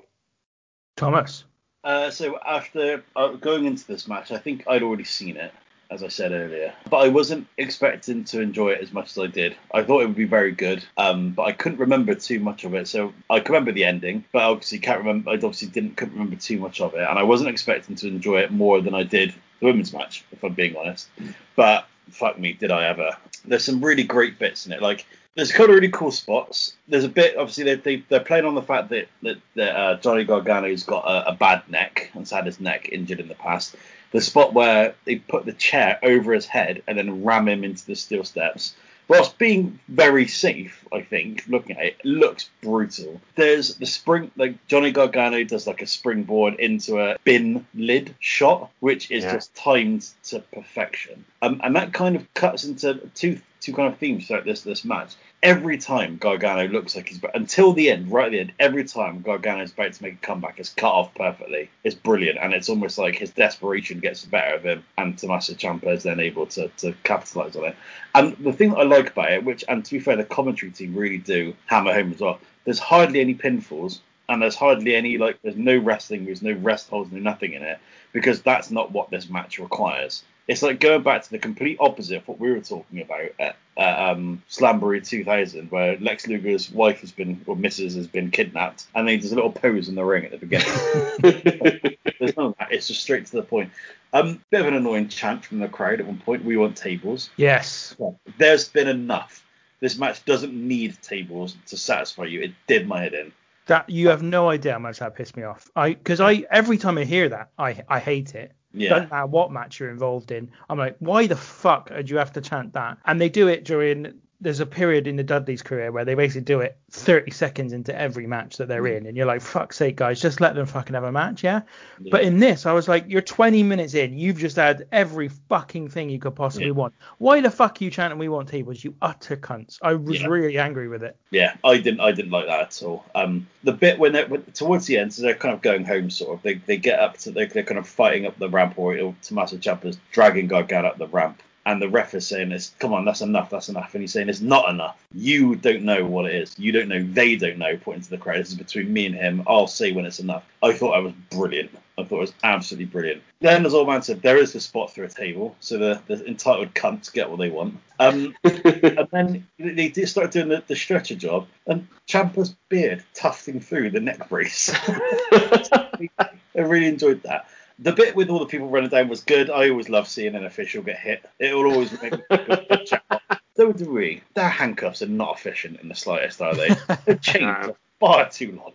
Thomas. Uh, so after uh, going into this match, I think I'd already seen it, as I said earlier, but I wasn't expecting to enjoy it as much as I did. I thought it would be very good, um, but I couldn't remember too much of it. So I can remember the ending, but obviously can't remember. I obviously didn't couldn't remember too much of it, and I wasn't expecting to enjoy it more than I did the women's match, if I'm being honest. But fuck me, did I ever? There's some really great bits in it, like there's a couple of really cool spots. There's a bit, obviously, they, they, they're playing on the fact that, that, that uh, Johnny Gargano's got a, a, bad neck and had his neck injured in the past. The spot where they put the chair over his head and then ram him into the steel steps. Whilst being very safe, I think, looking at it, it looks brutal. There's the spring, like Johnny Gargano does like a springboard into a bin lid shot, which is yeah. just timed to perfection. Um, and that kind of cuts into two two kind of themes throughout this this match. Every time Gargano looks like he's until the end, right at the end, every time Gargano is about to make a comeback, it's cut off perfectly. It's brilliant, and it's almost like his desperation gets the better of him, and Tommaso Ciampa is then able to to capitalize on it. And the thing that I like about it, which and to be fair, the commentary team really do hammer home as well. There's hardly any pinfalls, and there's hardly any like there's no wrestling, there's no rest holds, no nothing in it because that's not what this match requires it's like going back to the complete opposite of what we were talking about at, at um, Slamboree 2000, where Lex Luger's wife has been, or Mrs. has been kidnapped, and then he does a little pose in the ring at the beginning. There's none of that. It's just straight to the point. Um, bit of an annoying chant from the crowd at one point. We want tables. Yes. there's been enough. This match doesn't need tables to satisfy you. It did my head in. That you have no idea how much that pissed me off. I because I every time I hear that, I I hate it. Yeah. Doesn't matter what match you're involved in. I'm like, why the fuck do you have to chant that? And they do it during there's a period in the Dudley's career where they basically do it 30 seconds into every match that they're mm. in, and you're like, fuck's sake, guys, just let them fucking have a match, yeah? yeah. But in this, I was like, you're 20 minutes in, you've just had every fucking thing you could possibly yeah. want. Why the fuck are you chanting "We want tables"? You utter cunts. I was yeah. really angry with it. Yeah, I didn't, I didn't like that at all. Um, the bit when they're towards the end, so they're kind of going home, sort of. They, they get up to, they're, they're kind of fighting up the ramp, or, or Tommaso Ciampa's dragging Gargano up the ramp and the ref is saying this come on that's enough that's enough and he's saying it's not enough. You don't know what it is. You don't know they don't know pointing to the crowd. This is between me and him. I'll say when it's enough. I thought i was brilliant. I thought it was absolutely brilliant. Then as old man said there is a spot through a table so the, the entitled cunts get what they want. Um, and then they just started doing the, the stretcher job and Ciampa's beard tufting through the neck brace. I really enjoyed that the bit with all the people running down was good. I always love seeing an official get hit. It will always make me So do we. Their handcuffs are not efficient in the slightest, are they? The chains are far too long.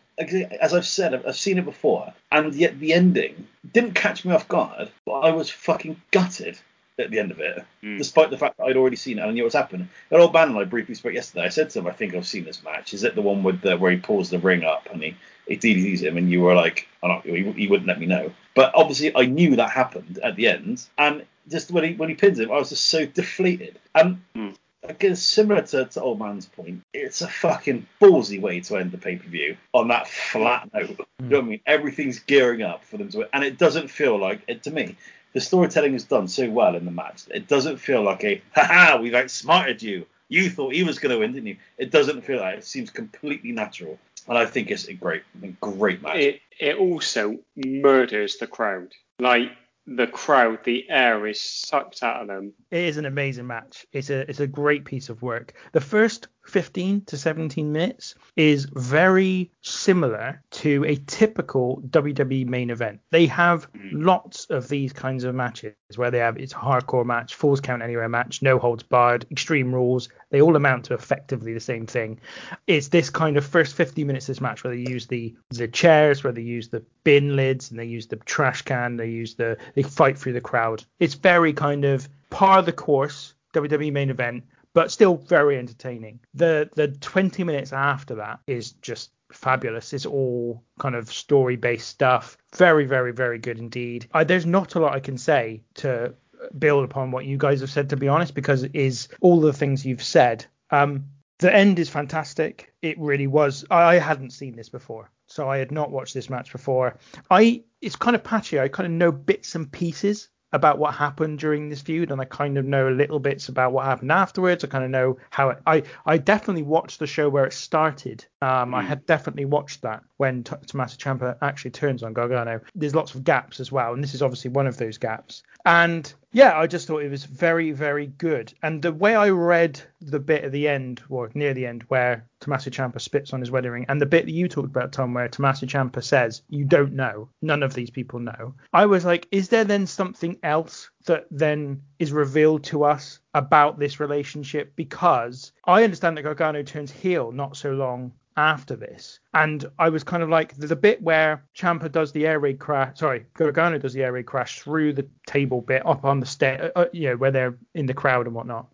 As I've said, I've seen it before, and yet the ending didn't catch me off guard, but I was fucking gutted at the end of it, hmm. despite the fact that I'd already seen it and I knew what was happening. That old man and I briefly spoke yesterday. I said to him, I think I've seen this match. Is it the one with the, where he pulls the ring up and he, he DDTs him and you were like, oh, no, he, he wouldn't let me know. But obviously I knew that happened at the end. And just when he when he pins him, I was just so deflated. And hmm. again, similar to, to Old Man's point, it's a fucking ballsy way to end the pay per view on that flat note. Hmm. You know what I mean? Everything's gearing up for them to and it doesn't feel like it to me. The storytelling is done so well in the match. It doesn't feel like a haha, we've outsmarted you. You thought he was going to win, didn't you? It doesn't feel like it. it seems completely natural, and I think it's a great, a great match. It it also murders the crowd. Like the crowd, the air is sucked out of them. It is an amazing match. It's a it's a great piece of work. The first 15 to 17 minutes is very similar to a typical WWE main event. They have hmm. lots of these kinds of matches where they have it's a hardcore match, falls count anywhere match, no holds barred, extreme rules. They all amount to effectively the same thing. It's this kind of first 50 minutes of this match where they use the the chairs, where they use the bin lids, and they use the trash can, they use the they fight through the crowd. It's very kind of par the course WWE main event, but still very entertaining. The the 20 minutes after that is just fabulous. It's all kind of story based stuff. Very very very good indeed. I, there's not a lot I can say to build upon what you guys have said to be honest because it is all the things you've said. Um, the end is fantastic. It really was. I, I hadn't seen this before. So I had not watched this match before. I it's kind of patchy. I kind of know bits and pieces about what happened during this feud, and I kind of know a little bits about what happened afterwards. I kind of know how it. I I definitely watched the show where it started. Um, I had definitely watched that when T- Tommaso Ciampa actually turns on Gargano. There's lots of gaps as well, and this is obviously one of those gaps. And yeah, I just thought it was very, very good. And the way I read the bit at the end, or near the end, where Tommaso Ciampa spits on his wedding ring, and the bit that you talked about, Tom, where Tommaso Ciampa says, "You don't know. None of these people know." I was like, is there then something else that then is revealed to us about this relationship? Because I understand that Gargano turns heel not so long after this. And I was kind of like, there's a bit where Ciampa does the air raid crash, sorry, Gargano does the air raid crash through the table bit up on the stair, uh, you know, where they're in the crowd and whatnot,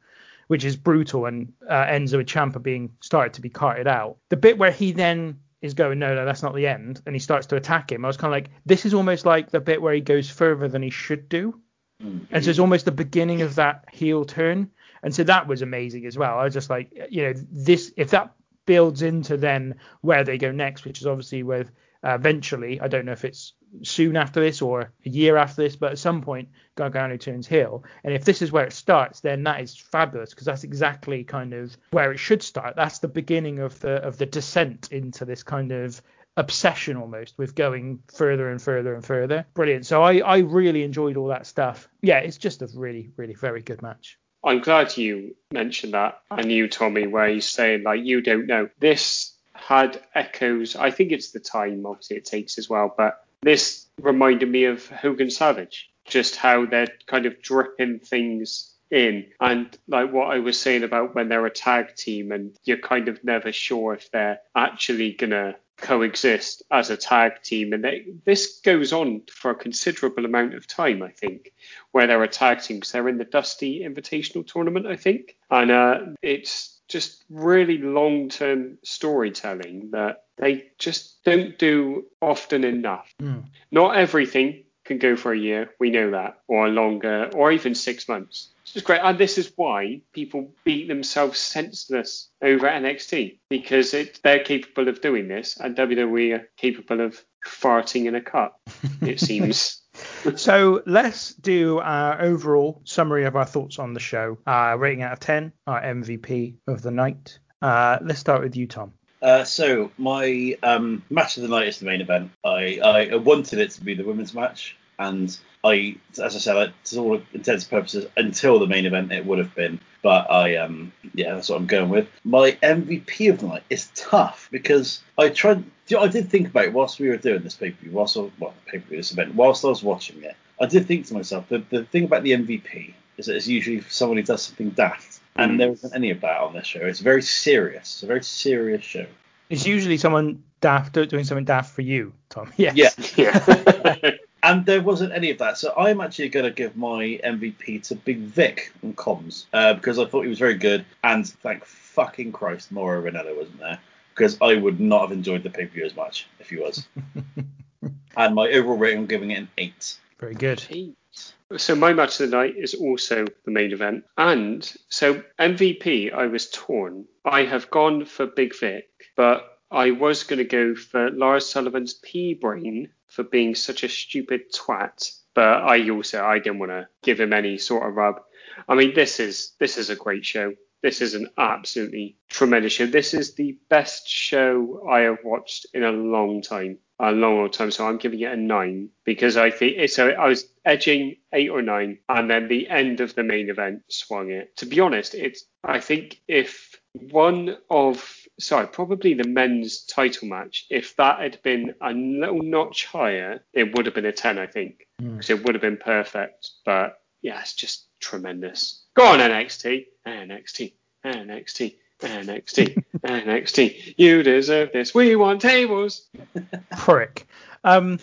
which is brutal and uh, ends with Ciampa being started to be carted out. The bit where he then is going, no, no, that's not the end, and he starts to attack him. I was kind of like, this is almost like the bit where he goes further than he should do. And so it's almost the beginning of that heel turn. And so that was amazing as well. I was just like, you know, this if that builds into then where they go next, which is obviously with uh, eventually, I don't know if it's soon after this or a year after this, but at some point Gargano turns heel. And if this is where it starts, then that is fabulous because that's exactly kind of where it should start. That's the beginning of the of the descent into this kind of obsession almost with going further and further and further. Brilliant. So I, I really enjoyed all that stuff. Yeah, it's just a really, really very good match. I'm glad you mentioned that. And you, Tommy, where he's saying, like, you don't know. This had echoes. I think it's the time, obviously, it takes as well. But this reminded me of Hogan Savage, just how they're kind of dripping things in. And like what I was saying about when they're a tag team and you're kind of never sure if they're actually going to coexist as a tag team. And they, this goes on for a considerable amount of time, I think, where they're a tag team because they're in the Dusty Invitational Tournament, I think. And uh, it's just really long term storytelling that they just don't do often enough. Mm. Not everything can go for a year, we know that, or longer, or even six months. It's just great. And this is why people beat themselves senseless over NXT because it, they're capable of doing this, and WWE are capable of farting in a cup, it seems. so let's do our overall summary of our thoughts on the show. Uh, rating out of 10, our MVP of the night. Uh, let's start with you, Tom. Uh, so my um, match of the night is the main event. I, I wanted it to be the women's match, and I, as I said, to all intents and purposes, until the main event, it would have been. But I, um, yeah, that's what I'm going with. My MVP of the night is tough because I tried. You know, I did think about it whilst we were doing this pay per view, whilst well, this event, whilst I was watching it. I did think to myself, the, the thing about the MVP is that it's usually someone who does something daft. And there isn't any of that on this show. It's very serious. It's a very serious show. It's usually someone daft doing something daft for you, Tom. Yes. Yeah. Yeah. And there wasn't any of that. So I'm actually going to give my MVP to Big Vic on comms uh, because I thought he was very good. And thank fucking Christ, Mauro Ranallo wasn't there because I would not have enjoyed the pay per view as much if he was. and my overall rating, I'm giving it an 8. Very good. So my match of the night is also the main event. And so MVP, I was torn. I have gone for Big Vic, but I was going to go for Lars Sullivan's pea brain for being such a stupid twat. But I also I didn't want to give him any sort of rub. I mean, this is this is a great show. This is an absolutely tremendous show. This is the best show I have watched in a long time a long, long time. So I'm giving it a nine because I think so. I was edging eight or nine, and then the end of the main event swung it. To be honest, it's I think if one of sorry, probably the men's title match, if that had been a little notch higher, it would have been a ten, I think, hmm. because it would have been perfect. But yeah, it's just tremendous. Go on NXT, NXT, NXT. NXT, NXT. You deserve this. We want tables. Prick. Um,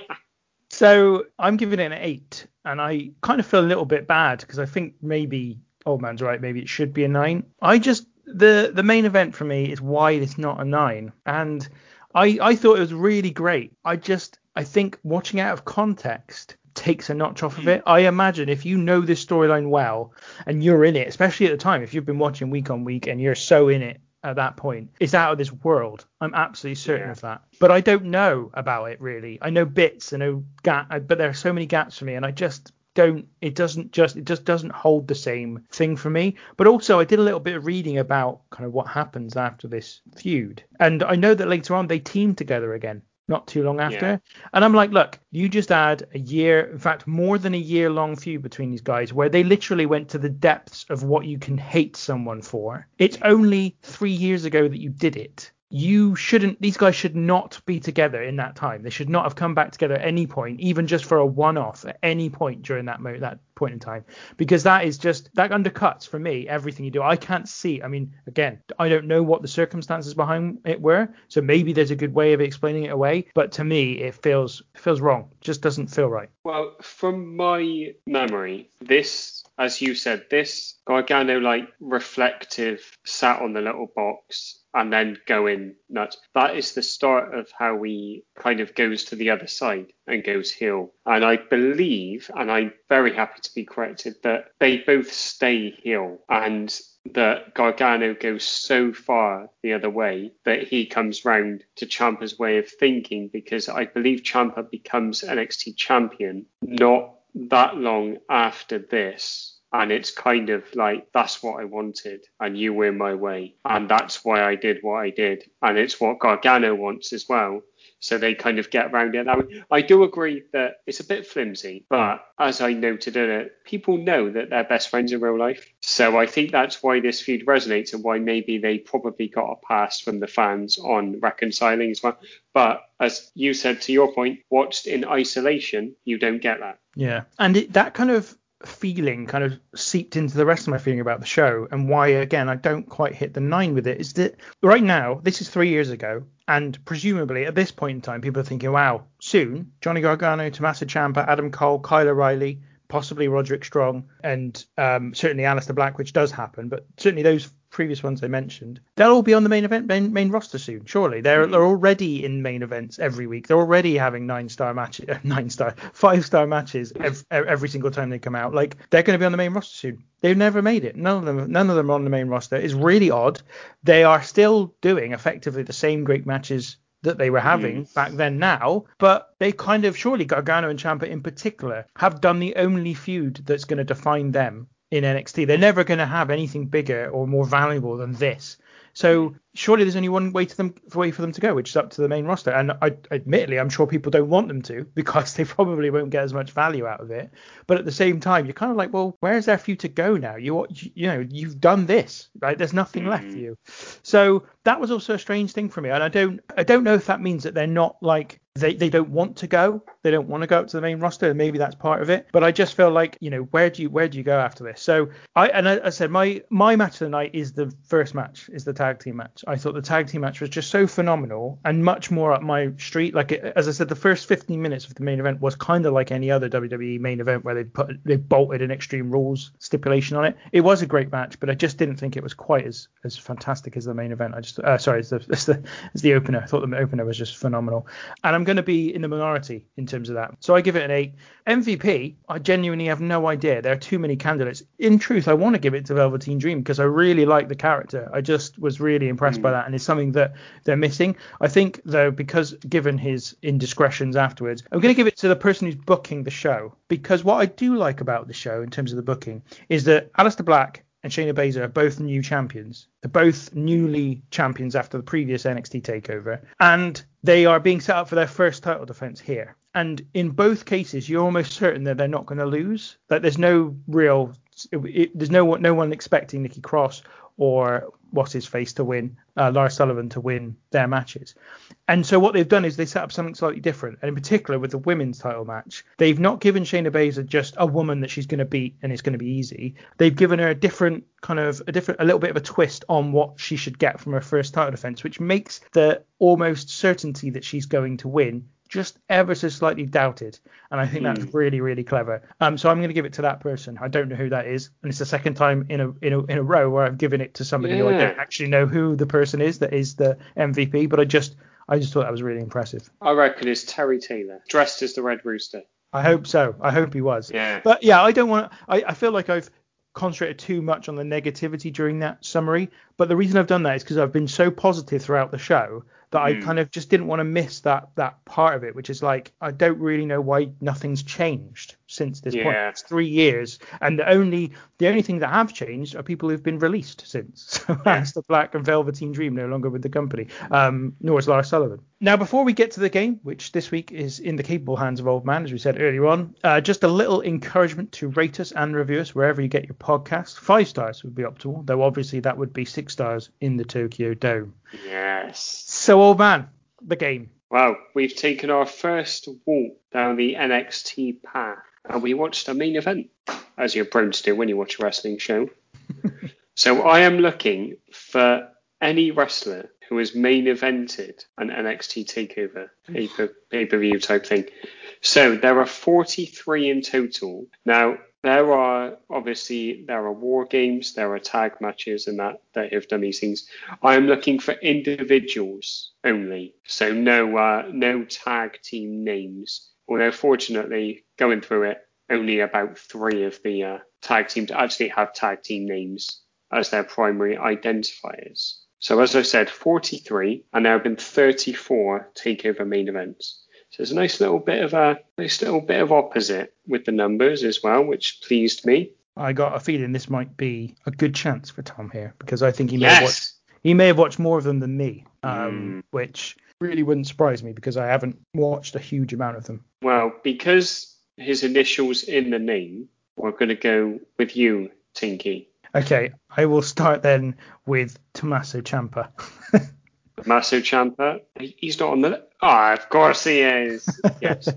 so I'm giving it an eight, and I kind of feel a little bit bad because I think maybe old man's right. Maybe it should be a nine. I just the the main event for me is why it's not a nine, and I I thought it was really great. I just I think watching out of context takes a notch off of hmm. it. I imagine if you know this storyline well and you're in it, especially at the time, if you've been watching week on week and you're so in it at that point, it's out of this world. I'm absolutely certain yeah. of that. But I don't know about it really. I know bits, I know gap, but there are so many gaps for me, and I just don't. It doesn't just it just doesn't hold the same thing for me. But also, I did a little bit of reading about kind of what happens after this feud, and I know that later on they team together again not too long after. Yeah. And I'm like, look, you just add a year, in fact, more than a year long feud between these guys where they literally went to the depths of what you can hate someone for. It's only three years ago that you did it you shouldn't these guys should not be together in that time. They should not have come back together at any point even just for a one-off at any point during that mo- that point in time. Because that is just that undercuts for me everything you do. I can't see i mean again i don't know what the circumstances behind it were so maybe there's a good way of explaining it away but to me it feels feels wrong. Just doesn't feel right. Well from my memory this as you said this gargano like reflective sat on the little box and then going nuts. That is the start of how he kind of goes to the other side and goes heel. And I believe, and I'm very happy to be corrected, that they both stay heel and that Gargano goes so far the other way that he comes round to Ciampa's way of thinking because I believe Ciampa becomes NXT champion not that long after this and it's kind of like that's what I wanted, and you were my way, and that's why I did what I did, and it's what Gargano wants as well. So they kind of get around it. Now, I do agree that it's a bit flimsy, but as I noted in it, people know that they're best friends in real life. So I think that's why this feud resonates and why maybe they probably got a pass from the fans on reconciling as well. But as you said to your point, watched in isolation, you don't get that. Yeah, and it, that kind of feeling kind of seeped into the rest of my feeling about the show and why again I don't quite hit the nine with it is that right now this is three years ago and presumably at this point in time people are thinking wow soon Johnny Gargano Tommaso Ciampa Adam Cole Kyle O'Reilly possibly Roderick Strong and um, certainly Aleister Black which does happen but certainly those previous ones I mentioned, they'll all be on the main event main, main roster soon. Surely they're mm-hmm. they're already in main events every week. They're already having nine star matches, nine star, five star matches every, every single time they come out. Like they're going to be on the main roster soon. They've never made it. None of them, none of them are on the main roster. It's really odd. They are still doing effectively the same great matches that they were having mm. back then now, but they kind of surely Gargano and Ciampa in particular have done the only feud that's going to define them in NXT. They're never going to have anything bigger or more valuable than this. So surely there's only one way to them way for them to go, which is up to the main roster. And I, admittedly, I'm sure people don't want them to because they probably won't get as much value out of it. But at the same time, you're kind of like, well, where's there for you to go now? You you know you've done this, right? There's nothing mm-hmm. left for you. So that was also a strange thing for me, and I don't I don't know if that means that they're not like they, they don't want to go. They don't want to go up to the main roster, and maybe that's part of it. But I just feel like, you know, where do you where do you go after this? So I and I, I said my my match of the night is the first match, is the tag team match. I thought the tag team match was just so phenomenal and much more up my street. Like as I said, the first 15 minutes of the main event was kind of like any other WWE main event where they put they bolted an Extreme Rules stipulation on it. It was a great match, but I just didn't think it was quite as as fantastic as the main event. I just uh, sorry, as the as the as the opener. I thought the opener was just phenomenal, and I'm going to be in the minority in terms of that. So I give it an eight. MVP, I genuinely have no idea. There are too many candidates. In truth, I want to give it to Velveteen Dream because I really like the character. I just was really impressed mm. by that, and it's something that they're missing. I think though, because given his indiscretions afterwards, I'm going to give it to the person who's booking the show because what I do like about the show in terms of the booking is that Aleister Black and Shayna Baszler are both new champions. They're both newly champions after the previous NXT takeover, and they are being set up for their first title defense here. And in both cases, you're almost certain that they're not going to lose. That there's no real, it, it, there's no no one expecting Nikki Cross or what's his face to win, uh, Sullivan to win their matches. And so what they've done is they set up something slightly different. And in particular with the women's title match, they've not given Shayna Baszler just a woman that she's going to beat and it's going to be easy. They've given her a different kind of a different, a little bit of a twist on what she should get from her first title defense, which makes the almost certainty that she's going to win just ever so slightly doubted. And I think mm. that's hmm. really, really clever. Um, so I'm going to give it to that person. I don't know who that is, and it's the second time in a in a, in a row where I've given it to somebody yeah. who I don't actually know who the person is that is the MVP. But I just I just thought that was really impressive. I reckon it's Terry Taylor dressed as the Red Rooster. I hope so. I hope he was. Yeah. But yeah, I don't want. I, I feel like I've concentrated too much on the negativity during that summary. But the reason I've done that is because I've been so positive throughout the show that mm. I hmm. kind of just didn't want to miss that that part of it, which is like I don't really know why nothing's changed since this yeah. point. It's three years, and the only the only thing that have changed are people who've been released since. So yeah. the Black and Velveteen Dream no longer with the company, um, nor is Lars Sullivan. Now, before we get to the game, which this week is in the capable hands of Old Man, as we said earlier on, uh, just a little encouragement to rate us and review us wherever you get your podcast. Five stars would be optimal, though obviously that would be six stars in the Tokyo Dome. Yes. So, Old Man, the game. Well, we've taken our first walk down the NXT path and we watched a main event, as you're prone to do when you watch a wrestling show. so I am looking for any wrestler who has main evented an NXT takeover pay per view type thing. So there are 43 in total. Now, there are obviously there are war games, there are tag matches, and that that have done these things. I am looking for individuals only, so no uh, no tag team names. Although fortunately, going through it, only about three of the uh, tag teams actually have tag team names as their primary identifiers. So as I said, 43, and there have been 34 takeover main events. So it's a nice little bit of a nice little bit of opposite with the numbers as well, which pleased me. I got a feeling this might be a good chance for Tom here because I think he may yes. have watched he may have watched more of them than me, um, mm. which really wouldn't surprise me because I haven't watched a huge amount of them. Well, because his initials in the name, we're going to go with you, Tinky. Okay, I will start then with Tommaso Ciampa. Tommaso Ciampa, he's not on the. Ah, oh, of course he is. Yes.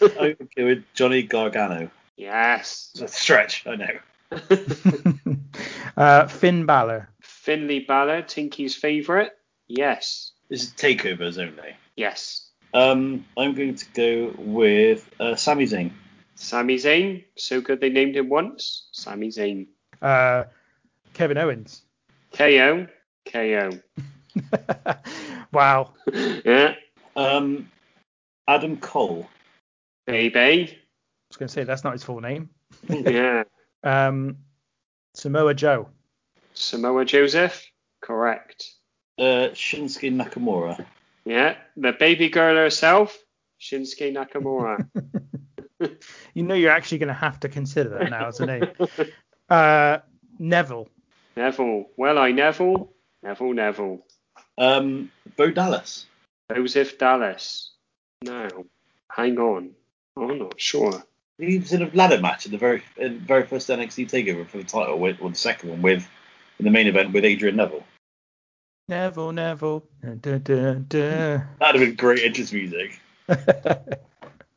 I would go with Johnny Gargano. Yes. It's a stretch, I know. uh, Finn Balor. Finley Balor, Tinky's favourite. Yes. This is takeovers only. Yes. Um, I'm going to go with uh, Sami Zayn. Sami Zayn. So good they named him once. Sami Zayn. Uh, Kevin Owens. KO. KO. wow. yeah. Um, Adam Cole. Baby. I was going to say that's not his full name. yeah. Um, Samoa Joe. Samoa Joseph. Correct. Uh, Shinsuke Nakamura. Yeah, the baby girl herself, Shinsuke Nakamura. you know you're actually going to have to consider that now as a name. Uh, Neville. Neville. Well, I Neville. Neville, Neville. Um, Bo Dallas. Joseph Dallas. No, hang on. I'm not sure. He was in a ladder match in the very, in the very first NXT takeover for the title, with, or the second one with in the main event with Adrian Neville. Neville, Neville. Da, da, da. That'd have been great entrance music.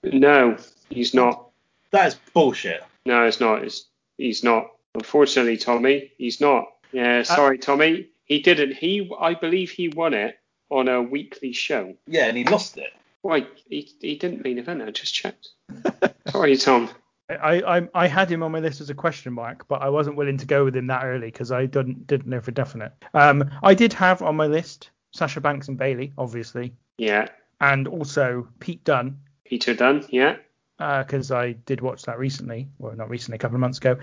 No, he's not. That is bullshit. No, it's not. It's, he's not. Unfortunately, Tommy, he's not. Yeah, sorry, Tommy. He didn't. He, I believe, he won it on a weekly show. Yeah, and he lost it. Why? He, he didn't main event. I just checked. sorry, Tom. I, I I had him on my list as a question mark, but I wasn't willing to go with him that early because I didn't didn't know for definite. Um, I did have on my list Sasha Banks and Bayley, obviously, Yeah. and also Pete Dunne Peter Dunn. Yeah. Because I did watch that recently, well not recently, a couple of months ago,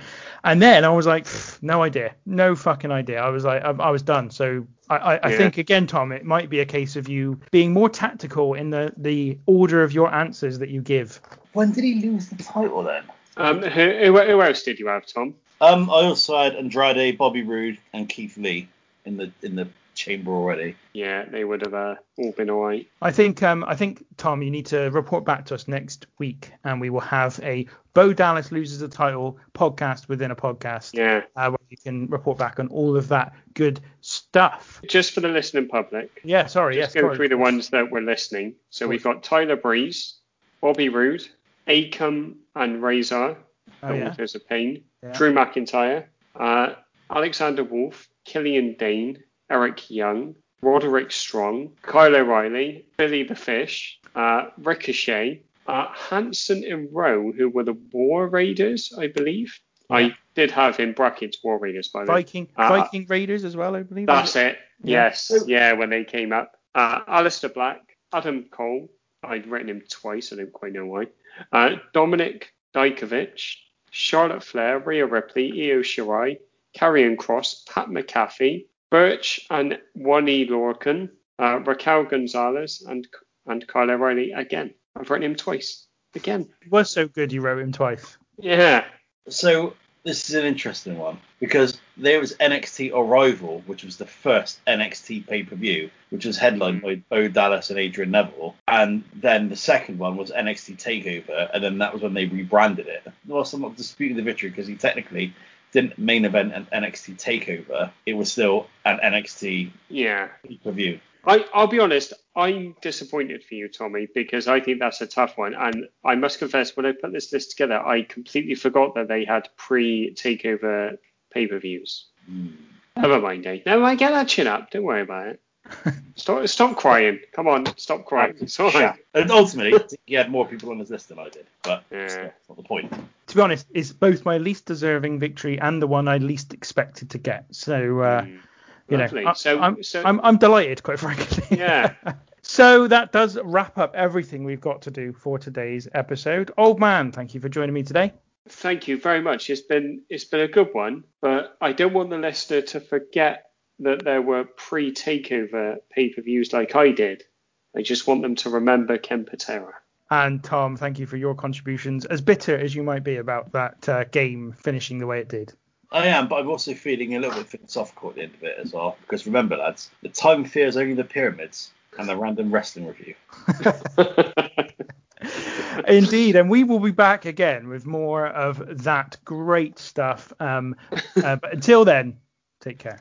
and then I was like, no idea, no fucking idea. I was like, I, I was done. So I, I, I think again, Tom, it might be a case of you being more tactical in the the order of your answers that you give. When did he lose the title then? Um, who, who, who else did you have, Tom? Um, I also had Andrade, Bobby Roode, and Keith Lee in the in the chamber already. Yeah, they would have uh, all been all right. I think um I think Tom, you need to report back to us next week, and we will have a Bo Dallas loses the title podcast within a podcast. Yeah. Uh, where you can report back on all of that good stuff. Just for the listening public. Yeah, sorry. Just yes, go sorry. through the ones that were listening. So we've got Tyler Breeze, Bobby Roode, Akam and Rezar, Oh, yeah. Authors of Pain, Yeah. Drew McIntyre, uh, Alexander Wolfe, Killian Dain, Eric Young, Roderick Strong, Kyle O'Reilly, Billy the Fish, uh, Ricochet, uh, Hanson and Rowe, who were the War Raiders, I believe. I did have in brackets War Raiders, by the way. Viking Uh, Viking Raiders as well, I believe. That's it. Yeah. Yes. Yeah, when they came up. Uh, Aleister Black, Adam Cole. I'd written him twice. I don't quite know why. Uh, Dominik Dijakovic, Charlotte Flair, Rhea Ripley, Io Shirai, Karrion Kross, Pat McAfee, Burch and Oney Lorcan, uh, Raquel Gonzalez, and and Kyle O'Reilly again. I've written him twice. Again. He was so good you wrote him twice. Yeah. So this is an interesting one because there was NXT Arrival, which was the first NXT pay per view, which was headlined by Bo Dallas and Adrian Neville, and then the second one was NXT Takeover, and then that was when they rebranded it. Well, I'm not disputing the victory because he technically didn't main event an NXT Takeover; it was still an NXT Yeah. pay per view. I, I'll be honest, I'm disappointed for you, Tommy, because I think that's a tough one. And I must confess, when I put this list together, I completely forgot that they had pre takeover pay per views. Never mind, eh? Never mind, get that chin up. Don't worry about it. stop, stop crying. Come on, stop crying. It's all right. And ultimately, he had more people on his list than I did, but Yeah. that's not the point. To be honest, it's both my least deserving victory and the one I least expected to get. So uh, you know, I, So- I'm, so- I'm I'm delighted, quite frankly. Yeah. So that does wrap up everything we've got to do for today's episode. Old man, thank you for joining me today. Thank you very much. It's been it's been a good one, but I don't want the listener to forget that there were pre takeover pay per views like I did. I just want them to remember Ken Patera. And Tom, thank you for your contributions, as bitter as you might be about that uh, game finishing the way it did. I am, but I'm also feeling a little bit philosophical at the end of it as well. Because remember, lads, the time fears only the pyramids and the random wrestling review. Indeed, and we will be back again with more of that great stuff. Um, uh, but until then, take care.